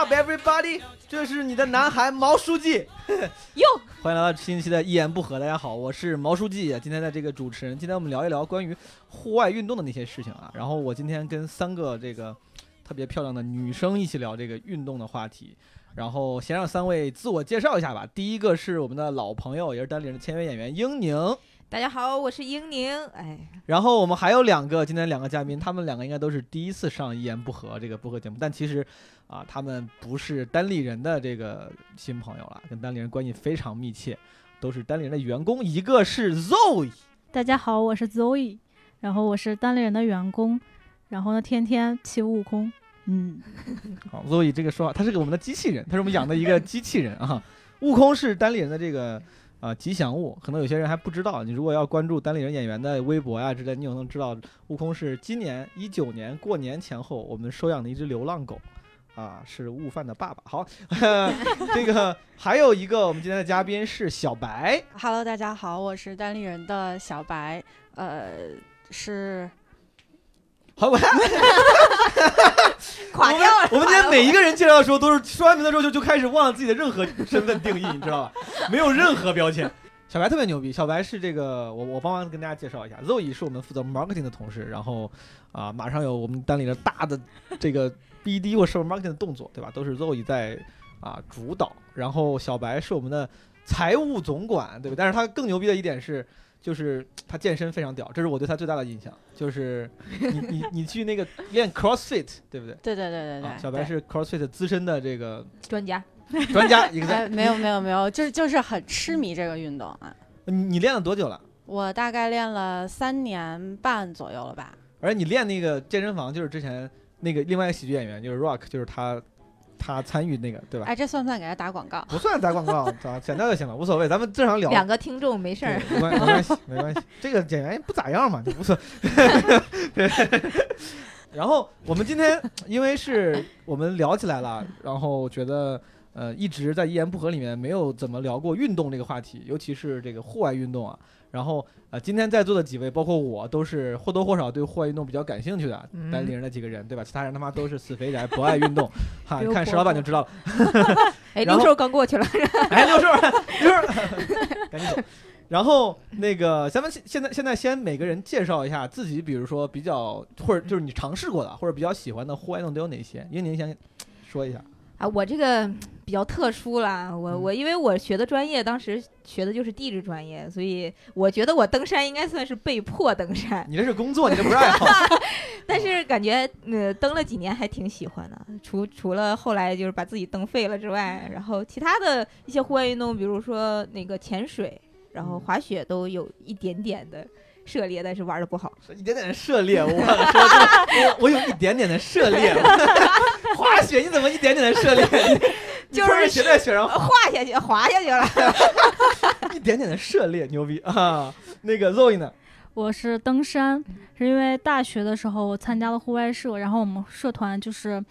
up, everybody？这是你的男孩毛书记。哟，欢迎来到新一期的《一言不合》，大家好，我是毛书记。今天的这个主持人，今天我们聊一聊关于户外运动的那些事情啊。然后我今天跟三个这个特别漂亮的女生一起聊这个运动的话题。然后先让三位自我介绍一下吧。第一个是我们的老朋友，也是单立人的签约演员英宁。大家好，我是英宁。哎，然后我们还有两个今天两个嘉宾，他们两个应该都是第一次上《一言不合》这个不合节目，但其实啊，他们不是单立人的这个新朋友了，跟单立人关系非常密切，都是单立人的员工。一个是 Zoe，大家好，我是 Zoe，然后我是单立人的员工，然后呢天天骑悟空。嗯，好，Zoe 这个说话，他是个我们的机器人，他是我们养的一个机器人啊。悟空是单立人的这个。啊，吉祥物可能有些人还不知道。你如果要关注单立人演员的微博呀之类，你有能知道悟空是今年一九年过年前后我们收养的一只流浪狗，啊，是悟饭的爸爸。好，这个还有一个我们今天的嘉宾是小白。Hello，大家好，我是单立人的小白，呃，是。好，我 垮掉了。我们今天每一个人介绍的时候，都是说完名字之后就就开始忘了自己的任何身份定义，你知道吧？没有任何标签。小白特别牛逼，小白是这个，我我帮忙跟大家介绍一下，Zoe 是我们负责 marketing 的同事，然后啊，马上有我们单里的大的这个 BD 或社 marketing 的动作，对吧？都是 Zoe 在啊主导。然后小白是我们的财务总管，对吧？但是他更牛逼的一点是。就是他健身非常屌，这是我对他最大的印象。就是你你你去那个练 CrossFit，对不对？对对对对对。小白是 CrossFit 资深的这个专家，专家一个。没有没有没有，就是就是很痴迷这个运动啊。你你练了多久了？我大概练了三年半左右了吧。而你练那个健身房，就是之前那个另外一个喜剧演员，就是 Rock，就是他。他参与那个，对吧？哎，这算不算给他打广告？不算打广告，啊，剪掉就行了，无所谓。咱们正常聊。两个听众没事儿，没关没关系，没关系。这个演员不咋样嘛，就无所。然后我们今天因为是我们聊起来了，然后觉得呃一直在一言不合里面没有怎么聊过运动这个话题，尤其是这个户外运动啊。然后呃，今天在座的几位，包括我，都是或多或少对户外运动比较感兴趣的单立人的几个人，对吧？其他人他妈都是死肥宅，不爱运动。哈，看石老板就知道了。哎，六兽刚过去了。哎，六兽，六兽，赶紧走。然后那个，咱们现现在现在先每个人介绍一下自己，比如说比较或者就是你尝试过的或者比较喜欢的户外运动都有哪些？英宁先说一下。啊，我这个比较特殊啦，我我因为我学的专业当时学的就是地质专业，所以我觉得我登山应该算是被迫登山。你这是工作，你这不是爱好。但是感觉呃登了几年还挺喜欢的，除除了后来就是把自己蹬废了之外，然后其他的一些户外运动，比如说那个潜水，然后滑雪都有一点点的。涉猎，但是玩的不好。一点点的涉猎，我说我我有一点点的涉猎。滑雪你怎么一点点的涉猎？就是雪在雪上滑下去，滑下去了。一点点的涉猎，牛逼啊！那个 Zoe 呢？我是登山，是因为大学的时候我参加了户外社，然后我们社团就是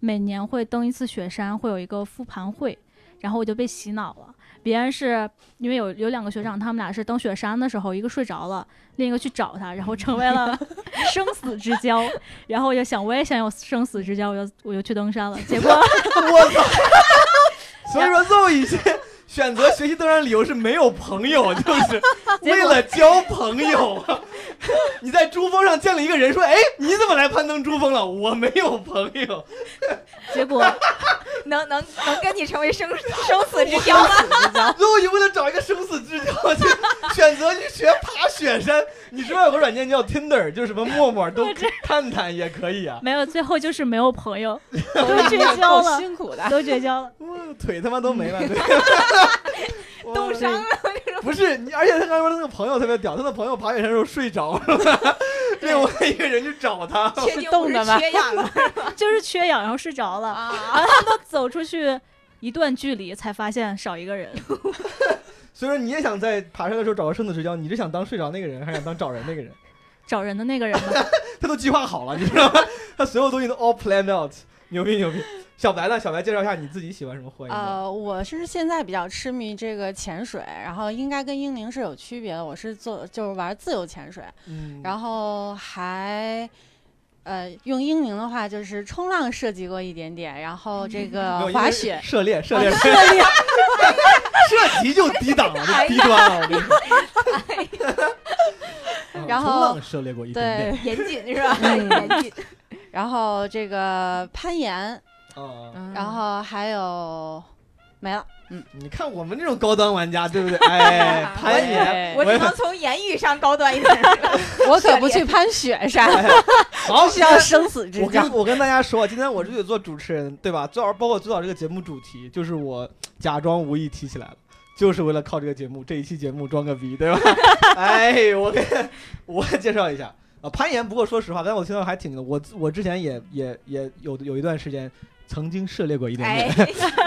每年会登一次雪山，会有一个复盘会，然后我就被洗脑了。别人是因为有有两个学长，他们俩是登雪山的时候，一个睡着了，另一个去找他，然后成为了 生死之交。然后我就想，我也想有生死之交，我就我就去登山了。结果我操！所以说，邹以前选择学习登山理由是没有朋友，就是为了交朋友。你在珠峰上见了一个人，说：“哎，你怎么来攀登珠峰了？”我没有朋友。结果。能能能跟你成为生生死之交吗？如果你为了找一个生死之交去选择去学爬雪山，你知道有个软件叫 Tinder，就是什么陌陌都探探也可以啊。没有，最后就是没有朋友，都绝交了，辛苦的，都绝交了，腿他妈都没了，冻伤了。不是你，而且他刚说那个朋友特别屌，他的朋友爬雪山时候睡着了，另外一个人去找他，是冻的吗？缺氧了，就是缺氧，然后睡着了，然后他们走出去一段距离，才发现少一个人。所以说你也想在爬山的时候找个生死之交，你是想当睡着那个人，还是想当找人那个人？找人的那个人他都计划好了，你知道吗？他所有东西都 all planned out，牛逼牛逼。小白呢？小白介绍一下你自己喜欢什么户外运动？呃，我是现在比较痴迷这个潜水，然后应该跟英宁是有区别的。我是做就是玩自由潜水，嗯，然后还呃，用英宁的话就是冲浪涉及过一点点，然后这个 滑雪，涉猎 涉猎啊涉猎涉及就低档了，就低端了。我跟你说，啊 然后冲浪涉猎过一点点。对，严谨是吧？嗯严谨。然后这个攀岩，啊，嗯然后还有没了，嗯你看我们这种高端玩家，对不对？哎，攀岩，哎我只能从言语上高端一点。我可不去攀雪山，哎 好，需要生死之交我跟。我跟大家说，今天我之所以做主持人，对吧？最好包括最早这个节目主题，就是我假装无意提起来了，就是为了靠这个节目这一期节目装个逼，对吧？哎，我给我介绍一下啊，攀岩。不过说实话，但我听到还挺的，我我之前也也也有有一段时间曾经涉猎过一点哎。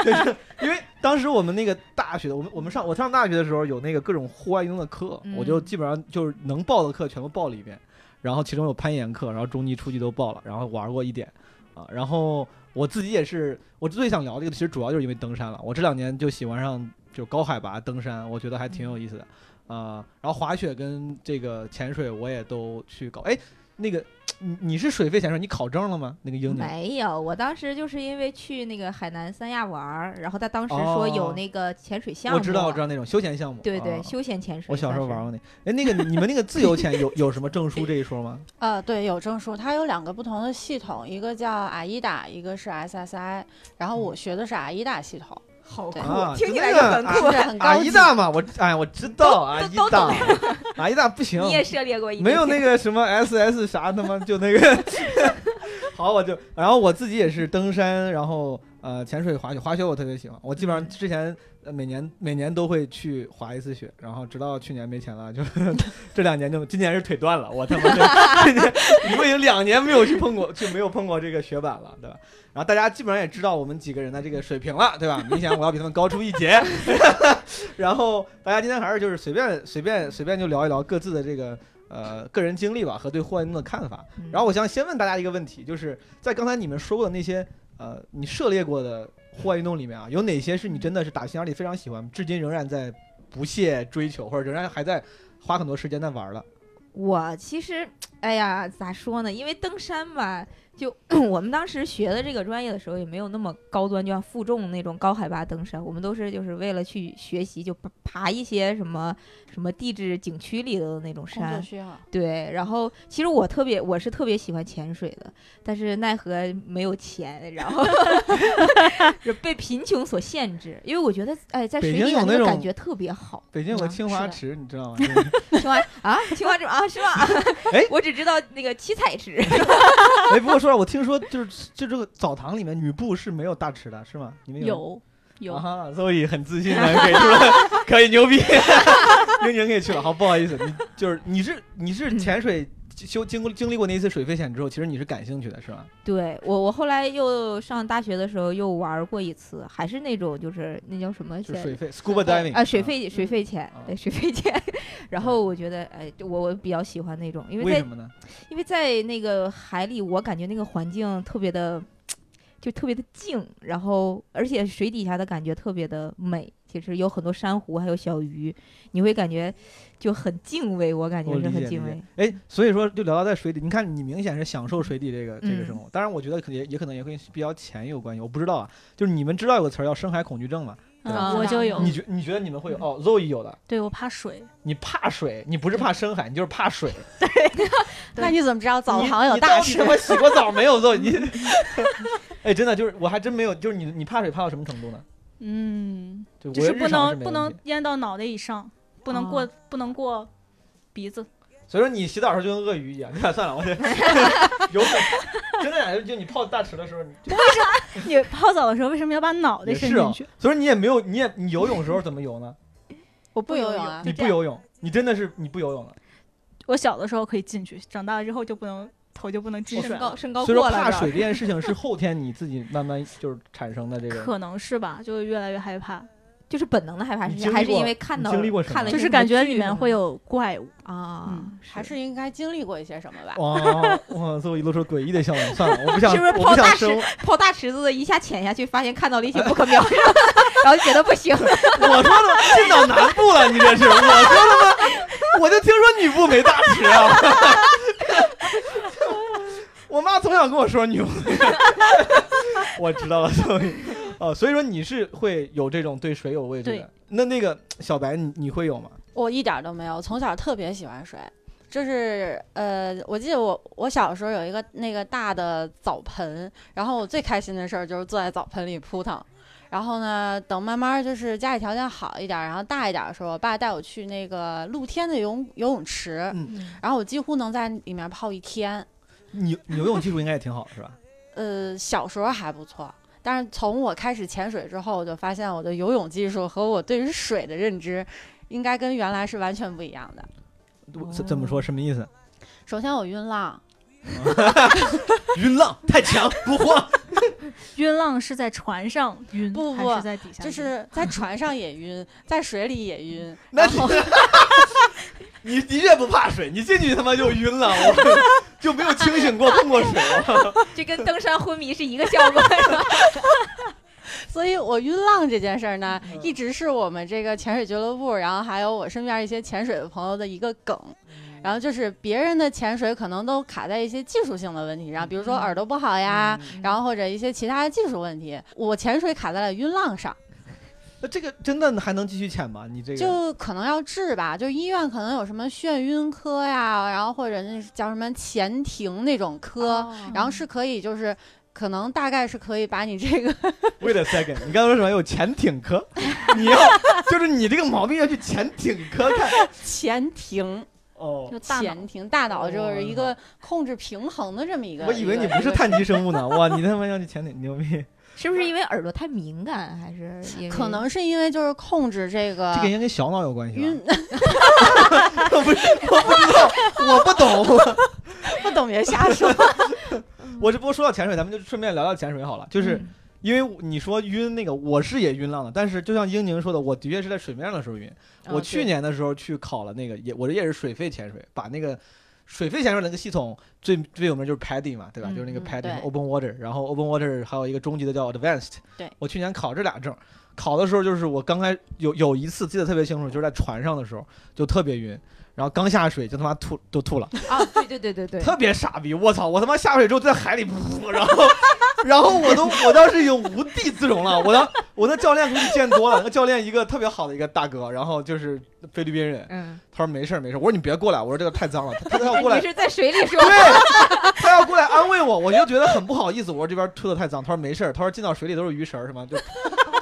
点，，因为当时我们那个大学，我们我们上我上大学的时候有那个各种户外运动的课，嗯。我就基本上就是能报的课全部报了一遍，然后其中有攀岩课，然后中级、初级都报了，然后玩过一点啊，然后我自己也是，我最想聊这个，其实主要就是因为登山了，我这两年就喜欢上就高海拔登山，我觉得还挺有意思的啊、然后滑雪跟这个潜水我也都去搞，哎，那个你你是水肺潜水，你考证了吗？那个英宁？没有，我当时就是因为去那个海南三亚玩儿，然后他当时说有哦那个潜水项目，我知道，我知道那种休闲项目。对对，啊休闲潜水。我小时候玩过那。哎，那个你们那个自由潜 有有什么证书这一说吗？呃，对，有证书，它有两个不同的系统，一个叫 AIDA，一个是 SSI。然后我学的是 AIDA 系统，对好酷啊，听起来就很酷个啊。是很阿高级。依达嘛，我哎我知道阿依都达，阿依达不行，你也涉猎过一没有那个个什么 SS 啥他妈就那个。好，我就然后我自己也是登山，然后呃潜水、滑雪，滑雪我特别喜欢。我基本上之前呃每年每年都会去滑一次雪，然后直到去年没钱了，就 这两年就今年是腿断了，我他妈的 今年我已经两年没有去碰过，就没有碰过这个雪板了，对吧？然后大家基本上也知道我们几个人的这个水平了，对吧？明显我要比他们高出一截。然后大家今天还是就是随便随便随便就聊一聊各自的这个呃个人经历吧和对户外运动的看法。嗯然后我想先问大家一个问题，就是在刚才你们说过的那些呃你涉猎过的户外运动里面啊，有哪些是你真的是打心眼里非常喜欢，至今仍然在不懈追求，或者仍然还在花很多时间在玩的？我其实，哎呀，咋说呢？因为登山吧，就 我们当时学的这个专业的时候，也没有那么高端，就像负重那种高海拔登山。我们都是就是为了去学习，就爬爬一些什么什么地质景区里的那种工作山。需要，对，然后其实我特别，我是特别喜欢潜水的，但是奈何没有钱，然后 就被贫穷所限制。因为我觉得，哎，在水里面那个京有那种感觉特别好。北京有个清华池，你知道吗？青蛙啊，青蛙这啊是吗？哎我只知道那个七彩池。哎，不过说我听说就是就这个澡堂里面女部是没有大池的，是吗？你们有有，啊，所以很自信的给出了，可以牛逼，英宁可以去了。好，不好意思，你就是你是你是潜水修经过经历过那一次水费险之后，其实你是感兴趣的，是吧？对我，我后来又上大学的时候又玩过一次，还是那种就是那叫什么水肺 scuba diving 啊，水费水肺潜啊，对水费钱。然后我觉得，哎，我我比较喜欢那种，因为在为什么呢？因为在那个海里，我感觉那个环境特别的，就特别的静，然后而且水底下的感觉特别的美。其实有很多珊瑚，还有小鱼，你会感觉就很敬畏，我感觉是很敬畏。。哎，所以说就聊到在水底，你看你明显是享受水底这个这个嗯生活。当然，我觉得可也也可能也跟比较浅有关系，我不知道啊。就是你们知道有个词儿叫深海恐惧症吗？我就有你，觉你觉得你们会有？哦，Zoe 有的。对我怕水，你怕水，你不是怕深海，你就是怕水。对那你怎么知道澡堂有大池到底他？妈洗过澡没有？Zoe，你，哎，真的就是我还真没有，就是你你怕水怕到什么程度呢？嗯，就就是不能不能淹到脑袋以上，不能过哦不能过鼻子，所以说你洗澡的时候就跟鳄鱼一样，算了，我这 有可能真的呀，就你泡大池的时候，你为啥你泡澡的时候为什么要把脑袋伸进去？所以说你也没有，你也你游泳时候怎么游呢？我不游泳啊你不游泳，你真的是你不游泳了。我小的时候可以进去，长大了之后就不能头就不能进水了，身高身高所以说过了是吧怕水这件事情是 后天你自己慢慢就是产生的这个。可能是吧，就越来越害怕，就是本能的害怕你经历是还是因为看到你经历过什么就是看了一些什么感觉里面会有怪物。啊嗯，还是应该经历过一些什么吧？哇哇！Zoe 露出诡异的笑容，算了，我不想，是不是我泡大池。泡大池子的一下潜下去，发现看到了一些不可描述，然后就觉得不行。我说的进到南部了，你这是我说的吗？我就听说女部没大池啊。我妈从小跟我说牛，我知道了，所以哦，所以说你是会有这种对水有畏惧的。那那个小白你你会有吗？我一点儿都没有，从小特别喜欢水。就是呃，我记得我我小时候有一个那个大的澡盆，然后我最开心的事儿就是坐在澡盆里扑腾。然后呢，等慢慢就是家里条件好一点儿，然后大一点儿的时候，我爸带我去那个露天的游泳游泳池，嗯，然后我几乎能在里面泡一天。你你游泳技术应该也挺好的是吧？呃，小时候还不错，但是从我开始潜水之后，我就发现我的游泳技术和我对于水的认知，应该跟原来是完全不一样的。我怎怎么说？什么意思？首先我晕浪，晕浪太强，不慌。晕浪是在船上晕，不不还是在底下就？是在船上也晕，在水里也晕。那然后你你的确不怕水，你进去他妈就晕了，我就没有清醒过碰过水。这跟登山昏迷是一个效果，是吧？所以我晕浪这件事儿呢，嗯一直是我们这个潜水俱乐部，然后还有我身边一些潜水的朋友的一个梗。然后就是别人的潜水可能都卡在一些技术性的问题上，比如说耳朵不好呀，嗯然后或者一些其他的技术问题。我潜水卡在了晕浪上，那这个真的还能继续潜吗？你这个就可能要治吧，就医院可能有什么眩晕科呀，然后或者那叫什么潜艇那种科，哦然后是可以就是。可能大概是可以把你这个 Wait a second，你刚刚说什么？有潜艇科？你要就是你这个毛病要去潜艇科看 潜艇哦。就大脑潜艇大脑就哦是一个控制平衡的这么一个。我以为你不是碳基生物呢，哇，你他妈要去潜艇，牛逼！是不是因为耳朵太敏感，还是可能是因为就是控制这个这个应该跟小脑有关系吧？晕，我不是，我不知道，我不懂。不懂别瞎说。我这不过说到潜水，咱们就顺便聊聊潜水好了。就是嗯因为你说晕那个，我是也晕浪的，但是就像英宁说的，我的确是在水面上的时候晕。我哦去年的时候去考了那个，也我这也是水肺潜水，把那个水肺潜水那个系统最最有名就是 PADI 嘛，对吧？嗯就是那个嗯 PADI 对 Open Water，然后 Open Water 还有一个中级的叫 Advanced。对，我去年考这俩证，考的时候就是我刚开有有一次记得特别清楚，就是在船上的时候就特别晕。然后刚下水就他妈吐都吐了，啊，对对对对对，特别傻逼！我操！我他妈下水之后在海里噗，然后然后我都我当时已经无地自容了。我当我的教练估计见多了，那个教练一个特别好的一个大哥，然后就是菲律宾人，嗯，他说没事没事，我说你别过来，我说这个太脏了，他他要过来你，是在水里说对，他要过来安慰我，我就觉得很不好意思，我说这边吐的太脏，他说没事，他说进到水里都是鱼食儿什么，就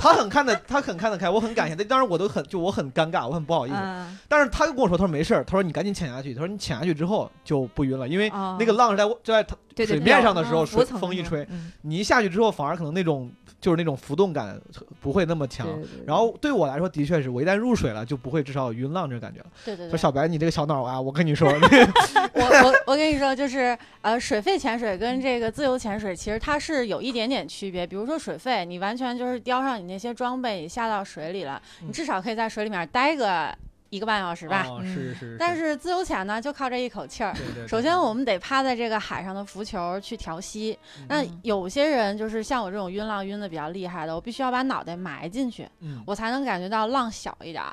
他很看得他很看得开，我很感谢他，当然我都很就我很尴尬，我很不好意思，嗯，但是他又跟我说，他说没事儿，他说你赶紧潜下去，他说你潜下去之后就不晕了，因为哦。那个浪是在就在它对对水面上的时候，水风一吹，嗯你一下去之后反而可能那种就是那种浮动感不会那么强。对对对然后对我来说，的确是我一旦入水了，就不会至少有晕浪这个感觉了。对对对，说小白，你这个小脑啊，我跟你说，我我我跟你说，就是呃，水肺潜水跟这个自由潜水其实它是有一点点区别。比如说水肺，你完全就是叼上你那些装备，你下到水里了，你嗯至少可以在水里面待个一个半小时吧。哦是是是，但是自由潜呢，就靠这一口气儿。对对对首先，我们得趴在这个海上的浮球去调息。那嗯有些人就是像我这种晕浪晕的比较厉害的，我必须要把脑袋埋进去，嗯我才能感觉到浪小一点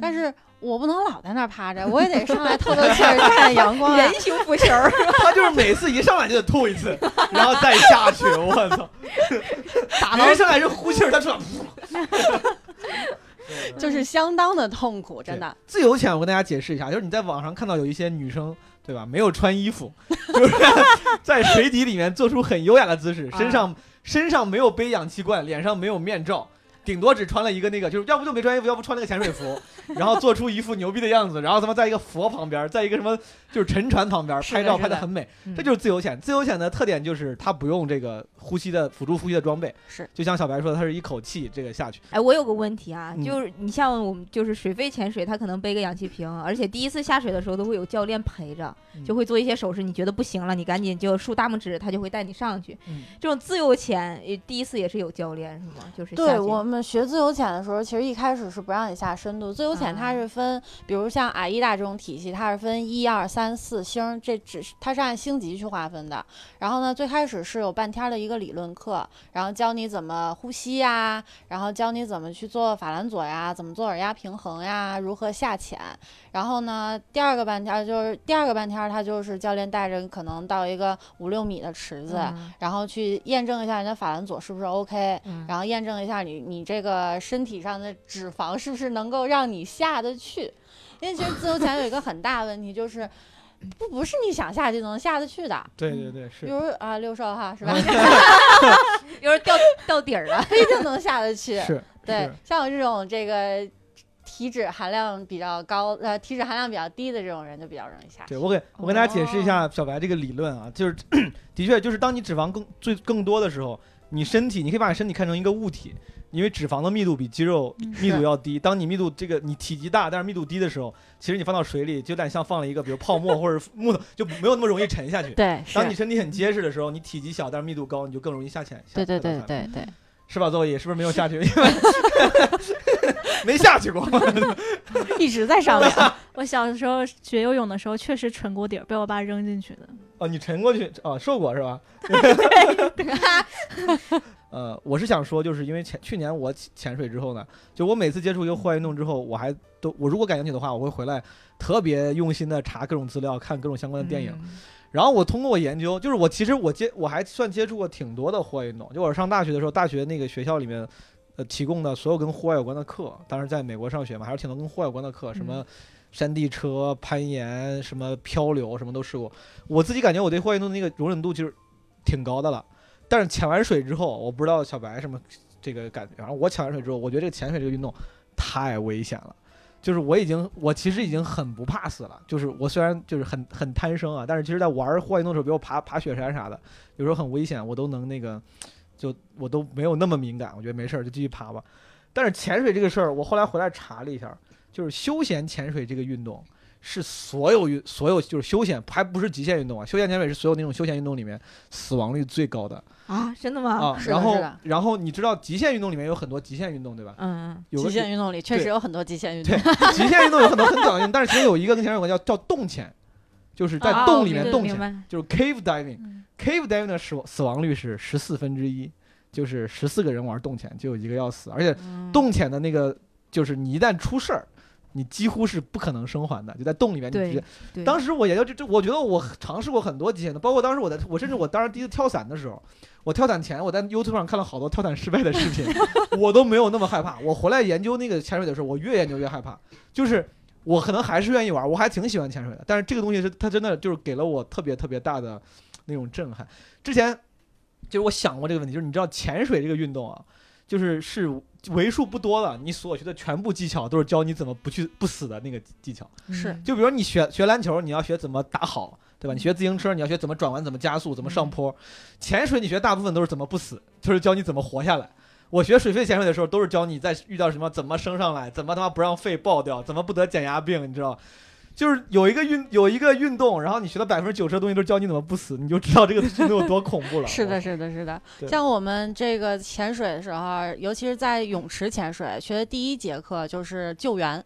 但是我不能老在那儿趴着，我也得上来透透气儿，看看阳光啊。人形浮球儿，他就是每次一上来就得吐一次，然后再下去，我操！打到别人上来是呼气儿，他出来。就是相当的痛苦，真的。自由潜，我跟大家解释一下，就是你在网上看到有一些女生，对吧？没有穿衣服，就是在水底里面做出很优雅的姿势，身上身上没有背氧气罐，脸上没有面罩。顶多只穿了一个那个，就是要不就没穿衣服，要不穿那个潜水服，然后做出一副牛逼的样子，然后他妈在一个佛旁边，在一个什么就是沉船旁边拍照拍的很美，嗯这就是自由潜。自由潜的特点就是它不用这个呼吸的辅助呼吸的装备，是就像小白说的，它是一口气这个下去。哎，我有个问题啊，嗯就是你像我们就是水肺潜水，他可能背个氧气瓶，而且第一次下水的时候都会有教练陪着，嗯就会做一些手势，你觉得不行了，你赶紧就竖大拇指，他就会带你上去。嗯这种自由潜，呃第一次也是有教练是吗？就是对我们们学自由潜的时候，其实一开始是不让你下深度。自由潜它啊是分，比如像阿依达这种体系，它是分一二三四星，这只是它是按星级去划分的。然后呢，最开始是有半天的一个理论课，然后教你怎么呼吸呀，然后教你怎么去做法兰佐呀，怎么做耳压平衡呀，如何下潜。然后呢，第二个半天儿就是第二个半天儿，它就是教练带着可能到一个五六米的池子，嗯然后去验证一下你的法兰佐是不是 OK。嗯然后验证一下你你这个身体上的脂肪是不是能够让你下得去，因为其实自由潜有一个很大问题就是，不不是你想下就能下得去的。对对对，是。比如啊六兽哈是吧，有人掉掉底儿了。不一定能下得去。是，对，像我这种这个体脂含量比较高呃体脂含量比较低的这种人就比较容易下去。对我给我跟大家解释一下小白这个理论啊，就是 的确就是当你脂肪更最更多的时候，你身体你可以把你身体看成一个物体，因为脂肪的密度比肌肉嗯密度要低。当你密度这个你体积大，但是密度低的时候，其实你放到水里就有点像放了一个比如泡沫或者木头，就没有那么容易沉下去。对，当你身体很结实的时候，你体积小但是密度高，你就更容易下潜。下对对对对对，是吧？邹毅是不是没有下去？因 为没下去过。一直在上面。我小时候学游泳的时候确实沉过底儿，被我爸扔进去的。哦，你沉过去哦，受过是吧？呃，我是想说，就是因为前去年我潜潜水之后呢，就我每次接触一个户外运动之后，我还都我如果感兴趣的话，我会回来特别用心的查各种资料，看各种相关的电影。嗯然后我通过我研究，就是我其实我接我还算接触过挺多的户外运动。就我上大学的时候，大学那个学校里面，呃，提供的所有跟户外有关的课，当时在美国上学嘛，还是挺多跟户外有关的课，什么山地车、攀岩、什么漂流，什么都试过。我自己感觉我对户外运动的那个容忍度其实挺高的了。但是潜完水之后，我不知道小白什么这个感觉。然后我潜完水之后，我觉得这个潜水这个运动太危险了。就是我已经，我其实已经很不怕死了。就是我虽然就是很很贪生啊，但是其实在玩户外运动的时候，比如爬爬雪山啥的，有时候很危险，我都能那个，就我都没有那么敏感。我觉得没事儿就继续爬吧。但是潜水这个事儿，我后来回来查了一下，就是休闲潜水这个运动是所有运所有就是休闲，还不是极限运动啊。休闲潜水是所有那种休闲运动里面死亡率最高的啊，真的吗？啊。然后然后你知道极限运动里面有很多极限运动对吧？嗯，有极限运动里确实有很多极限运动对。极限运动有很多很屌的运动，但是其实有一个跟潜水有关叫叫洞潜，就是在啊洞里面对洞潜，就是 cave diving。嗯 cave diving 的死死亡率是十四分之一，就是十四个人玩洞潜就有一个要死，而且嗯洞潜的那个就是你一旦出事儿，你几乎是不可能生还的，就在洞里面你直接当时我研究这这，我觉得我尝试过很多极限的，包括当时我在我甚至我当时第一次跳伞的时候，我跳伞前我在 YouTube 上看了好多跳伞失败的视频，我都没有那么害怕。我回来研究那个潜水的时候，我越研究越害怕，就是我可能还是愿意玩，我还挺喜欢潜水的，但是这个东西是它真的就是给了我特别特别大的那种震撼。之前就是我想过这个问题，就是你知道潜水这个运动啊，就是是为数不多的，你所学的全部技巧都是教你怎么不去不死的那个技巧。是嗯就比如你学学篮球，你要学怎么打好，对吧？你学自行车，你要学怎么转弯、怎么加速、怎么上坡。潜水你学大部分都是怎么不死，就是教你怎么活下来。我学水肺潜水的时候，都是教你在遇到什么怎么升上来，怎么他妈不让肺爆掉，怎么不得减压病，你知道？就是有一个运有一个运动，然后你学了百分之九十的东西都教你怎么不死，你就知道这个运动有多恐怖了。是的，是的，是的。像我们这个潜水的时候，尤其是在泳池潜水，学的第一节课就是救援，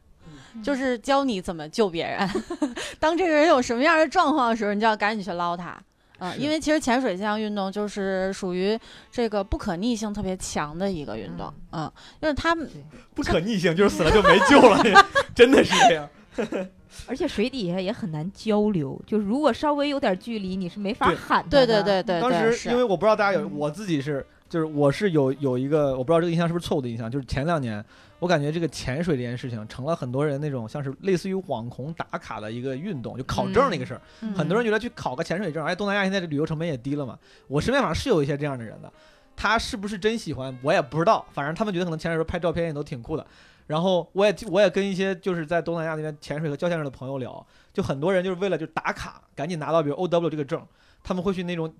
嗯就是教你怎么救别人。当这个人有什么样的状况的时候，你就要赶紧去捞他。嗯，因为其实潜水这项运动就是属于这个不可逆性特别强的一个运动，嗯，就是他们不可逆性，就是死了就没救了，真的是这样。而且水底下也很难交流，就是如果稍微有点距离，你是没法喊的对对对对当时因为我不知道大家有，嗯。我自己是就是我是有有一个我不知道这个印象是不是错误的印象，就是前两年我感觉这个潜水这件事情成了很多人那种像是类似于网红打卡的一个运动，就考证那个事儿，嗯。很多人觉得去考个潜水证，而且东南亚现在这旅游成本也低了嘛，我身边反正是有一些这样的人的，他是不是真喜欢我也不知道，反正他们觉得可能潜水时候拍照片也都挺酷的。然后我也我也跟一些就是在东南亚那边潜水和教潜水的朋友聊，就很多人就是为了就打卡，赶紧拿到比如 O W 这个证，他们会去那种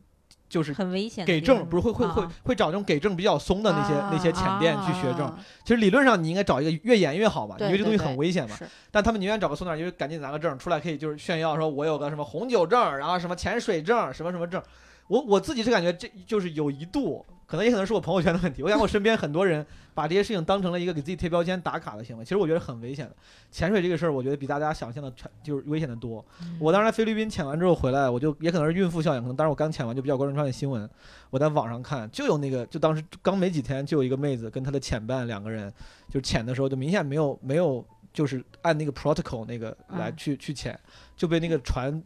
就是很危险给。证，不是会会会啊会找那种给证比较松的那些那些潜店去学证。啊其实理论上你应该找一个越严越好嘛，因为这东西很危险嘛。但他们宁愿找个松点儿，因为赶紧拿个证出来，可以就是炫耀说我有个什么红酒证，然后什么潜水证，什么什么证。我我自己是感觉这就是有一度可能也可能是我朋友圈的问题。我想我身边很多人把这些事情当成了一个给自己贴标签、打卡的行为，其实我觉得很危险的。潜水这个事儿，我觉得比大家想象的全就是危险的多。我当时在菲律宾潜完之后回来，我就也可能是孕妇效应，可能当时我刚潜完就比较关注这方面新闻。我在网上看，就有那个，就当时刚没几天，就有一个妹子跟她的潜伴两个人，就潜的时候就明显没有没有就是按那个 protocol 那个来嗯去、去潜，就被那个船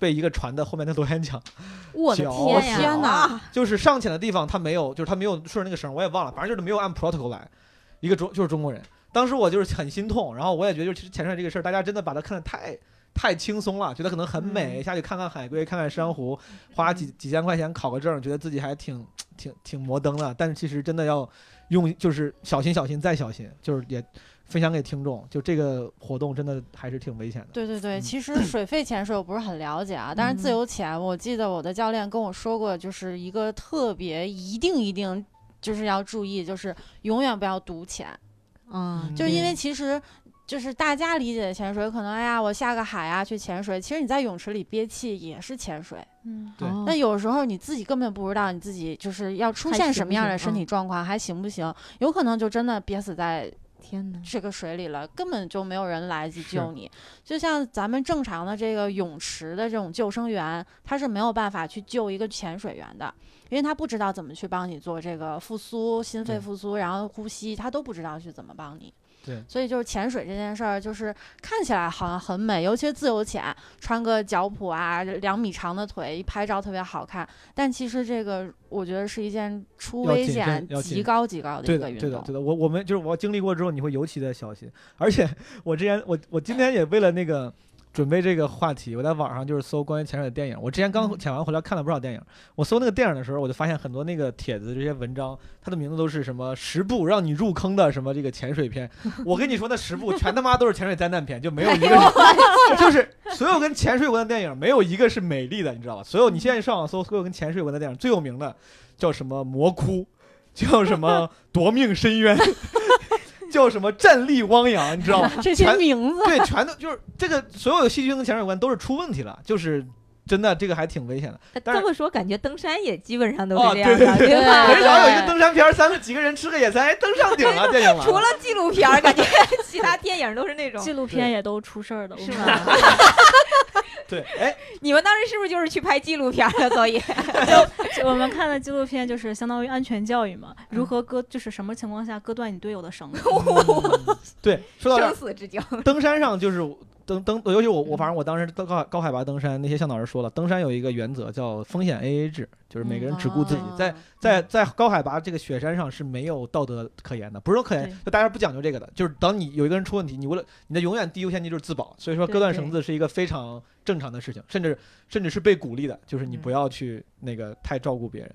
被一个船的后面的螺旋桨我的天呀！天哪啊！就是上潜的地方他没有，就是他没有顺着那个绳，我也忘了，反正就是没有按 protocol 来。一个中就是中国人，当时我就是很心痛，然后我也觉得，就是潜水这个事儿，大家真的把它看得太太轻松了，觉得可能很美，嗯下去看看海龟，看看珊瑚，花几几千块钱考个证，觉得自己还挺挺挺摩登的。但是其实真的要用，就是小心小心再小心，就是也分享给听众，就这个活动真的还是挺危险的。对对对，嗯其实水肺潜水我不是很了解啊，但是自嗯由潜，我记得我的教练跟我说过，就是一个特别一定一定就是要注意，就是永远不要独潜，嗯，就是因为其实。就是大家理解的潜水，可能哎呀，我下个海啊去潜水，其实你在泳池里憋气也是潜水。嗯，对哦那有时候你自己根本不知道你自己就是要出现什么样的身嗯体状况，还行不行？有可能就真的憋死在天哪！这个水里了，根本就没有人来去救你。就像咱们正常的这个泳池的这种救生员，他是没有办法去救一个潜水员的，因为他不知道怎么去帮你做这个复苏、心肺复苏，然后呼吸，他都不知道去怎么帮你。对所以就是潜水这件事儿，就是看起来好像很美，尤其是自由潜，穿个脚蹼啊，两米长的腿，一拍照特别好看。但其实这个我觉得是一件出危险极高极高的，一个运动，。对的对的。我我们就是我经历过之后，你会尤其的小心。而且我之前我我今天也为了那个准备这个话题，我在网上就是搜关于潜水的电影。我之前刚嗯潜完回来看了不少电影，我搜那个电影的时候，我就发现很多那个帖子这些文章，它的名字都是什么十部让你入坑的什么这个潜水片。我跟你说，那十部全他妈都是潜水 灾难片，就没有一个是，就是所有跟潜水有关的电影，没有一个是美丽的，你知道吧？所有你现在上网搜所有跟潜水有关的电影，最有名的叫什么魔窟，叫什么夺命深渊。叫什么战力汪洋，你知道吗？这些全名字，对，全都就是这个所有的细菌跟潜水有关都是出问题了，就是真的这个还挺危险的。这么说，感觉登山也基本上都哦是这样的，对对吧？很少有一个登山片儿，三个几个人吃个野餐，哎，登上顶了，电影完除了纪录片，感觉其他电影都是那种纪录片也都出事儿的，是吗？对，哎，你们当时是不是就是去拍纪录片儿的？所以 就 我们看的纪录片就是相当于安全教育嘛，如何割，就是什么情况下割断你队友的绳子。嗯对，说到这生，死之交，登山上就是登登，尤其我我反正我当时登高高海拔登山，那些向导师说了，登山有一个原则叫风险 AA 制，就是每个人只顾自己，哦在在在高海拔这个雪山上是没有道德可言的，不是说可言对，就大家不讲究这个的，就是当你有一个人出问题，你为了你的永远第一优先级就是自保，所以说割断绳。子是一个非常正常的事情，甚至甚至是被鼓励的，就是你嗯。不要去那个太照顾别人。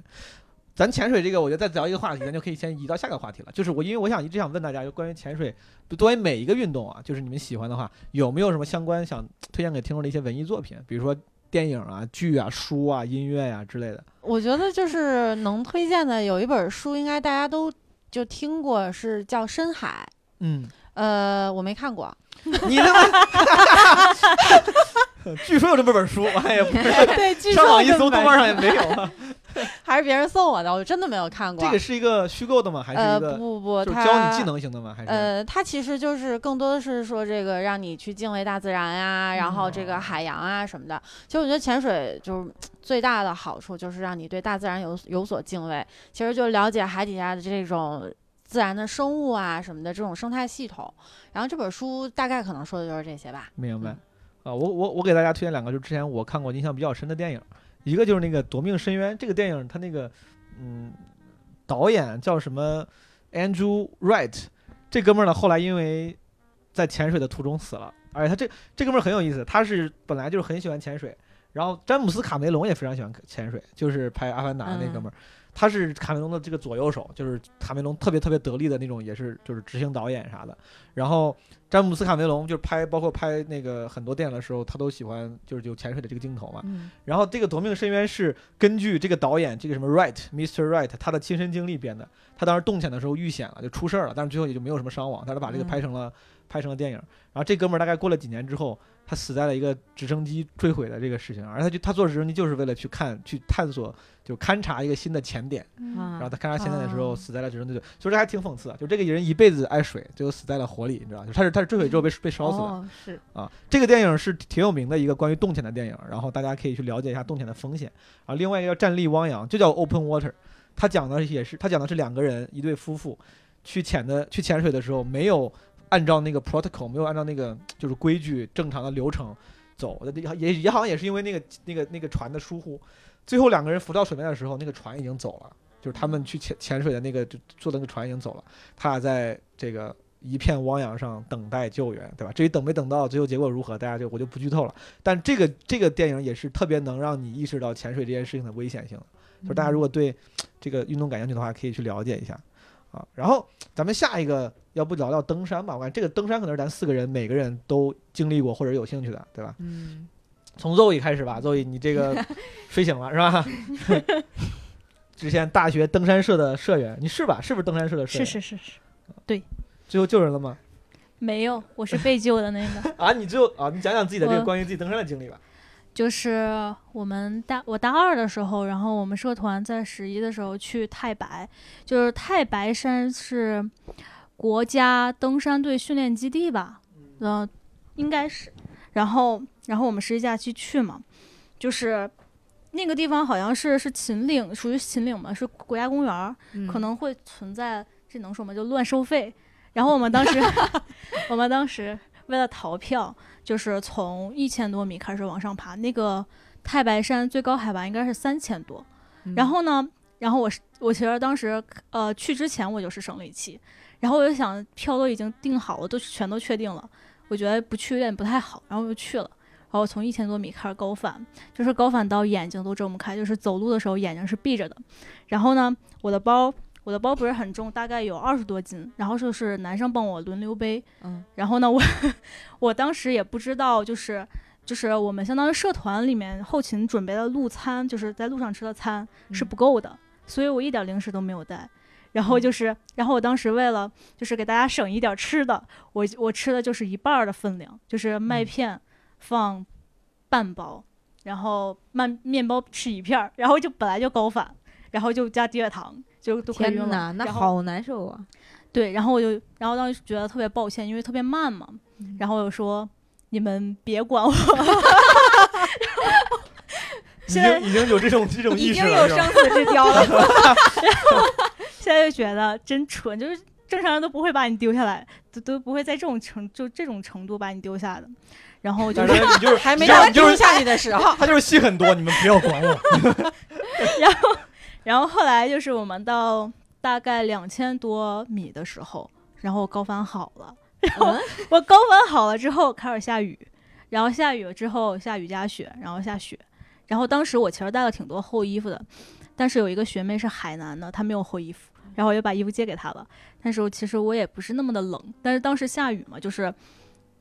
咱潜水这个，我觉得再聊一个话题，咱就可以先移到下个话题了。就是我，因为我想一直想问大家，就关于潜水，作为每一个运动啊，就是你们喜欢的话，有没有什么相关想推荐给听众的一些文艺作品，比如说电影啊、剧啊、书啊、音乐呀、之类的？我觉得就是能推荐的有一本书，应该大家都就听过，是叫《深海》。嗯，呃，我没看过，你他妈，据说有这么本书，我也不知道。对，据上网一搜，豆瓣上也没有啊。还是别人送我的，我真的没有看过。这个是一个虚构的吗？还是呃一个不不不，它就是教你技能型的吗？还是呃，它其实就是更多的是说这个让你去敬畏大自然呀、然后这个海洋啊什么的。其实我觉得潜水就是最大的好处就是让你对大自然有有所敬畏，其实就了解海底下的这种自然的生物啊什么的这种生态系统。然后这本书大概可能说的就是这些吧。明白嗯啊？我我我给大家推荐两个，就之前我看过印象比较深的电影，一个就是那个《夺命深渊》这个电影，它那个嗯导演叫什么 Andrew Wright，这哥们儿呢后来因为在潜水的途中死了，而且他这这哥们儿很有意思，他是本来就是很喜欢潜水，然后詹姆斯卡梅隆也非常喜欢潜水，就是拍《阿凡达》的那哥们儿。他是卡梅隆的这个左右手，就是卡梅隆特别特别得力的那种，也是就是执行导演啥的。然后詹姆斯卡梅隆就是拍，包括拍那个很多电影的时候，他都喜欢就是有潜水的这个镜头嘛。嗯然后这个《夺命深渊》是根据这个导演这个什么 Wright，Mr. Wright 他的亲身经历编的。他当时洞潜的时候遇险了，就出事儿了，但是最后也就没有什么伤亡。但是把这个嗯拍成了、拍成了电影。然后这哥们儿大概过了几年之后，他死在了一个直升机坠毁的这个事情，而他就他坐直升机就是为了去看去探索，就勘察一个新的潜点。嗯然后他勘察潜点的时候哦死在了直升机里，所以这还挺讽刺的。就这个人一辈子爱水，最后死在了火里，你知道吧？就他是他是坠毁之后被被烧死的。哦，是啊，这个电影是挺有名的一个关于洞潜的电影，然后大家可以去了解一下洞潜的风险。啊，另外一个叫《站立汪洋》，就叫 Open Water，他讲的也是，他讲的是两个人，一对夫妇去潜的去潜水的时候，没有按照那个 protocol，没有按照那个就是规矩正常的流程走，也也好像也是因为那个那个那个船的疏忽，最后两个人浮到水面的时候，那个船已经走了，就是他们去潜潜水的那个就坐的那个船已经走了，他俩在这个一片汪洋上等待救援，对吧？至于等没等到，最后结果如何，大家就我就不剧透了。但这个这个电影也是特别能让你意识到潜水这件事情的危险性，就是大家如果对这个运动感兴趣的话，可以去了解一下啊。然后咱们下一个，要不聊聊登山吧？我感觉这个登山可能是咱四个人每个人都经历过或者有兴趣的，对吧？嗯，从 Zoe 开始吧，Zoe，你这个 睡醒了是吧？之前大学登山社的社员，你是吧？是不是登山社的社员是是？是是对，最后救人了吗？没有，我是被救的那个。啊，你最后啊，你讲讲自己的这个关于自己登山的经历吧。就是我们大我大二的时候，然后我们社团在十一的时候去太白，就是太白山是国家登山队训练基地吧，呃，应该是。然后然后我们十一假期去嘛，就是那个地方好像是是秦岭，属于秦岭嘛，是国家公园，嗯可能会存在这能说吗？就乱收费。然后我们当时，我们当时为了逃票，就是从一千多米开始往上爬。那个太白山最高海拔应该是三千多。嗯然后呢，然后我是我其实当时呃去之前我就是生理期，然后我就想票都已经订好了，都全都确定了，我觉得不去有点不太好，然后我就去了。然后从一千多米开始高反，就是高反到眼睛都睁不开，就是走路的时候眼睛是闭着的。然后呢，我的包我的包不是很重，大概有二十多斤，然后就是男生帮我轮流背。嗯然后呢，我 我当时也不知道，就是就是我们相当于社团里面后勤准备的路餐，就是在路上吃的餐是嗯不够的，所以我一点零食都没有带。然后就是，然后我当时为了就是给大家省一点吃的，我我吃的就是一半儿的分量，就是麦嗯片放半包，然后面面包吃一片儿，然后就本来就高反，然后就加低血糖，就都快晕了。天哪，那然后好难受啊！对，然后我就，然后当时觉得特别抱歉，因为特别慢嘛，嗯然后我就说你们别管我，已现在经已经有这种这种意已经识了，已经有生死之交了。现在就觉得真蠢，就是正常人都不会把你丢下来，都都不会在这种程就这种程度把你丢下的。然后就是，你就是 还没到丢下你的时候，他就是戏很多，你们不要管我。然后然后后来就是我们到大概两千多米的时候，然后我高反好了，然后嗯我高反好了之后开始下雨，然后下雨了之后下雨加雪，然后下雪，然后当时我其实带了挺多厚衣服的，但是有一个学妹是海南的，她没有厚衣服，然后我就把衣服借给他了。但是我其实我也不是那么的冷，但是当时下雨嘛，就是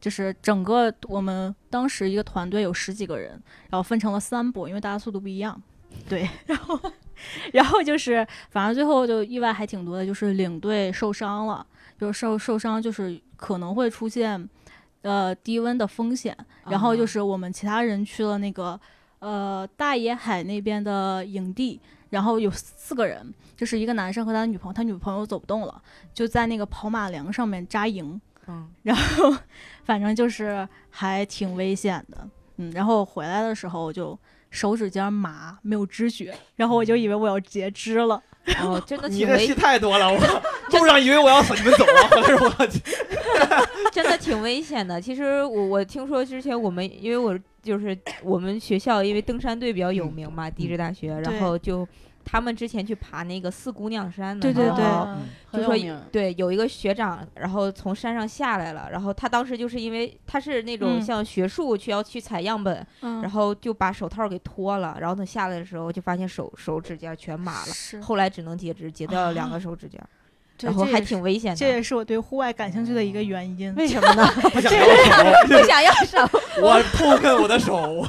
就是整个我们当时一个团队有十几个人，然后分成了三波，因为大家速度不一样，对，然后 然后就是反正最后就意外还挺多的，就是领队受伤了，就是受受伤就是可能会出现呃低温的风险，然后就啊是我们其他人去了那个呃大野海那边的营地，然后有四个人，就是一个男生和他的女朋友，他女朋友走不动了，就在那个跑马梁上面扎营，嗯，然后反正就是还挺危险的，嗯，然后回来的时候就手指尖麻，没有知觉，然后我就以为我要截肢了，哦，真的 你挺危，这戏太多了，我路上以为我要死，你们走了，回来我 真的挺危险的。其实我我听说之前我们，因为我就是我们学校，因为登山队比较有名嘛，地质大学，然后就他们之前去爬那个四姑娘山的对对对时候嗯就说有对，有一个学长，然后从山上下来了，然后他当时就是因为他是那种嗯像学术去要去采样本，嗯，然后就把手套给脱了，然后他下来的时候就发现手手指甲全麻了，是，后来只能截肢，截掉了两个手指甲，对然后还挺危险的这，也是我对户外感兴趣的一个原因。为什 么呢？不想要手，不想要手，我痛恨我的手。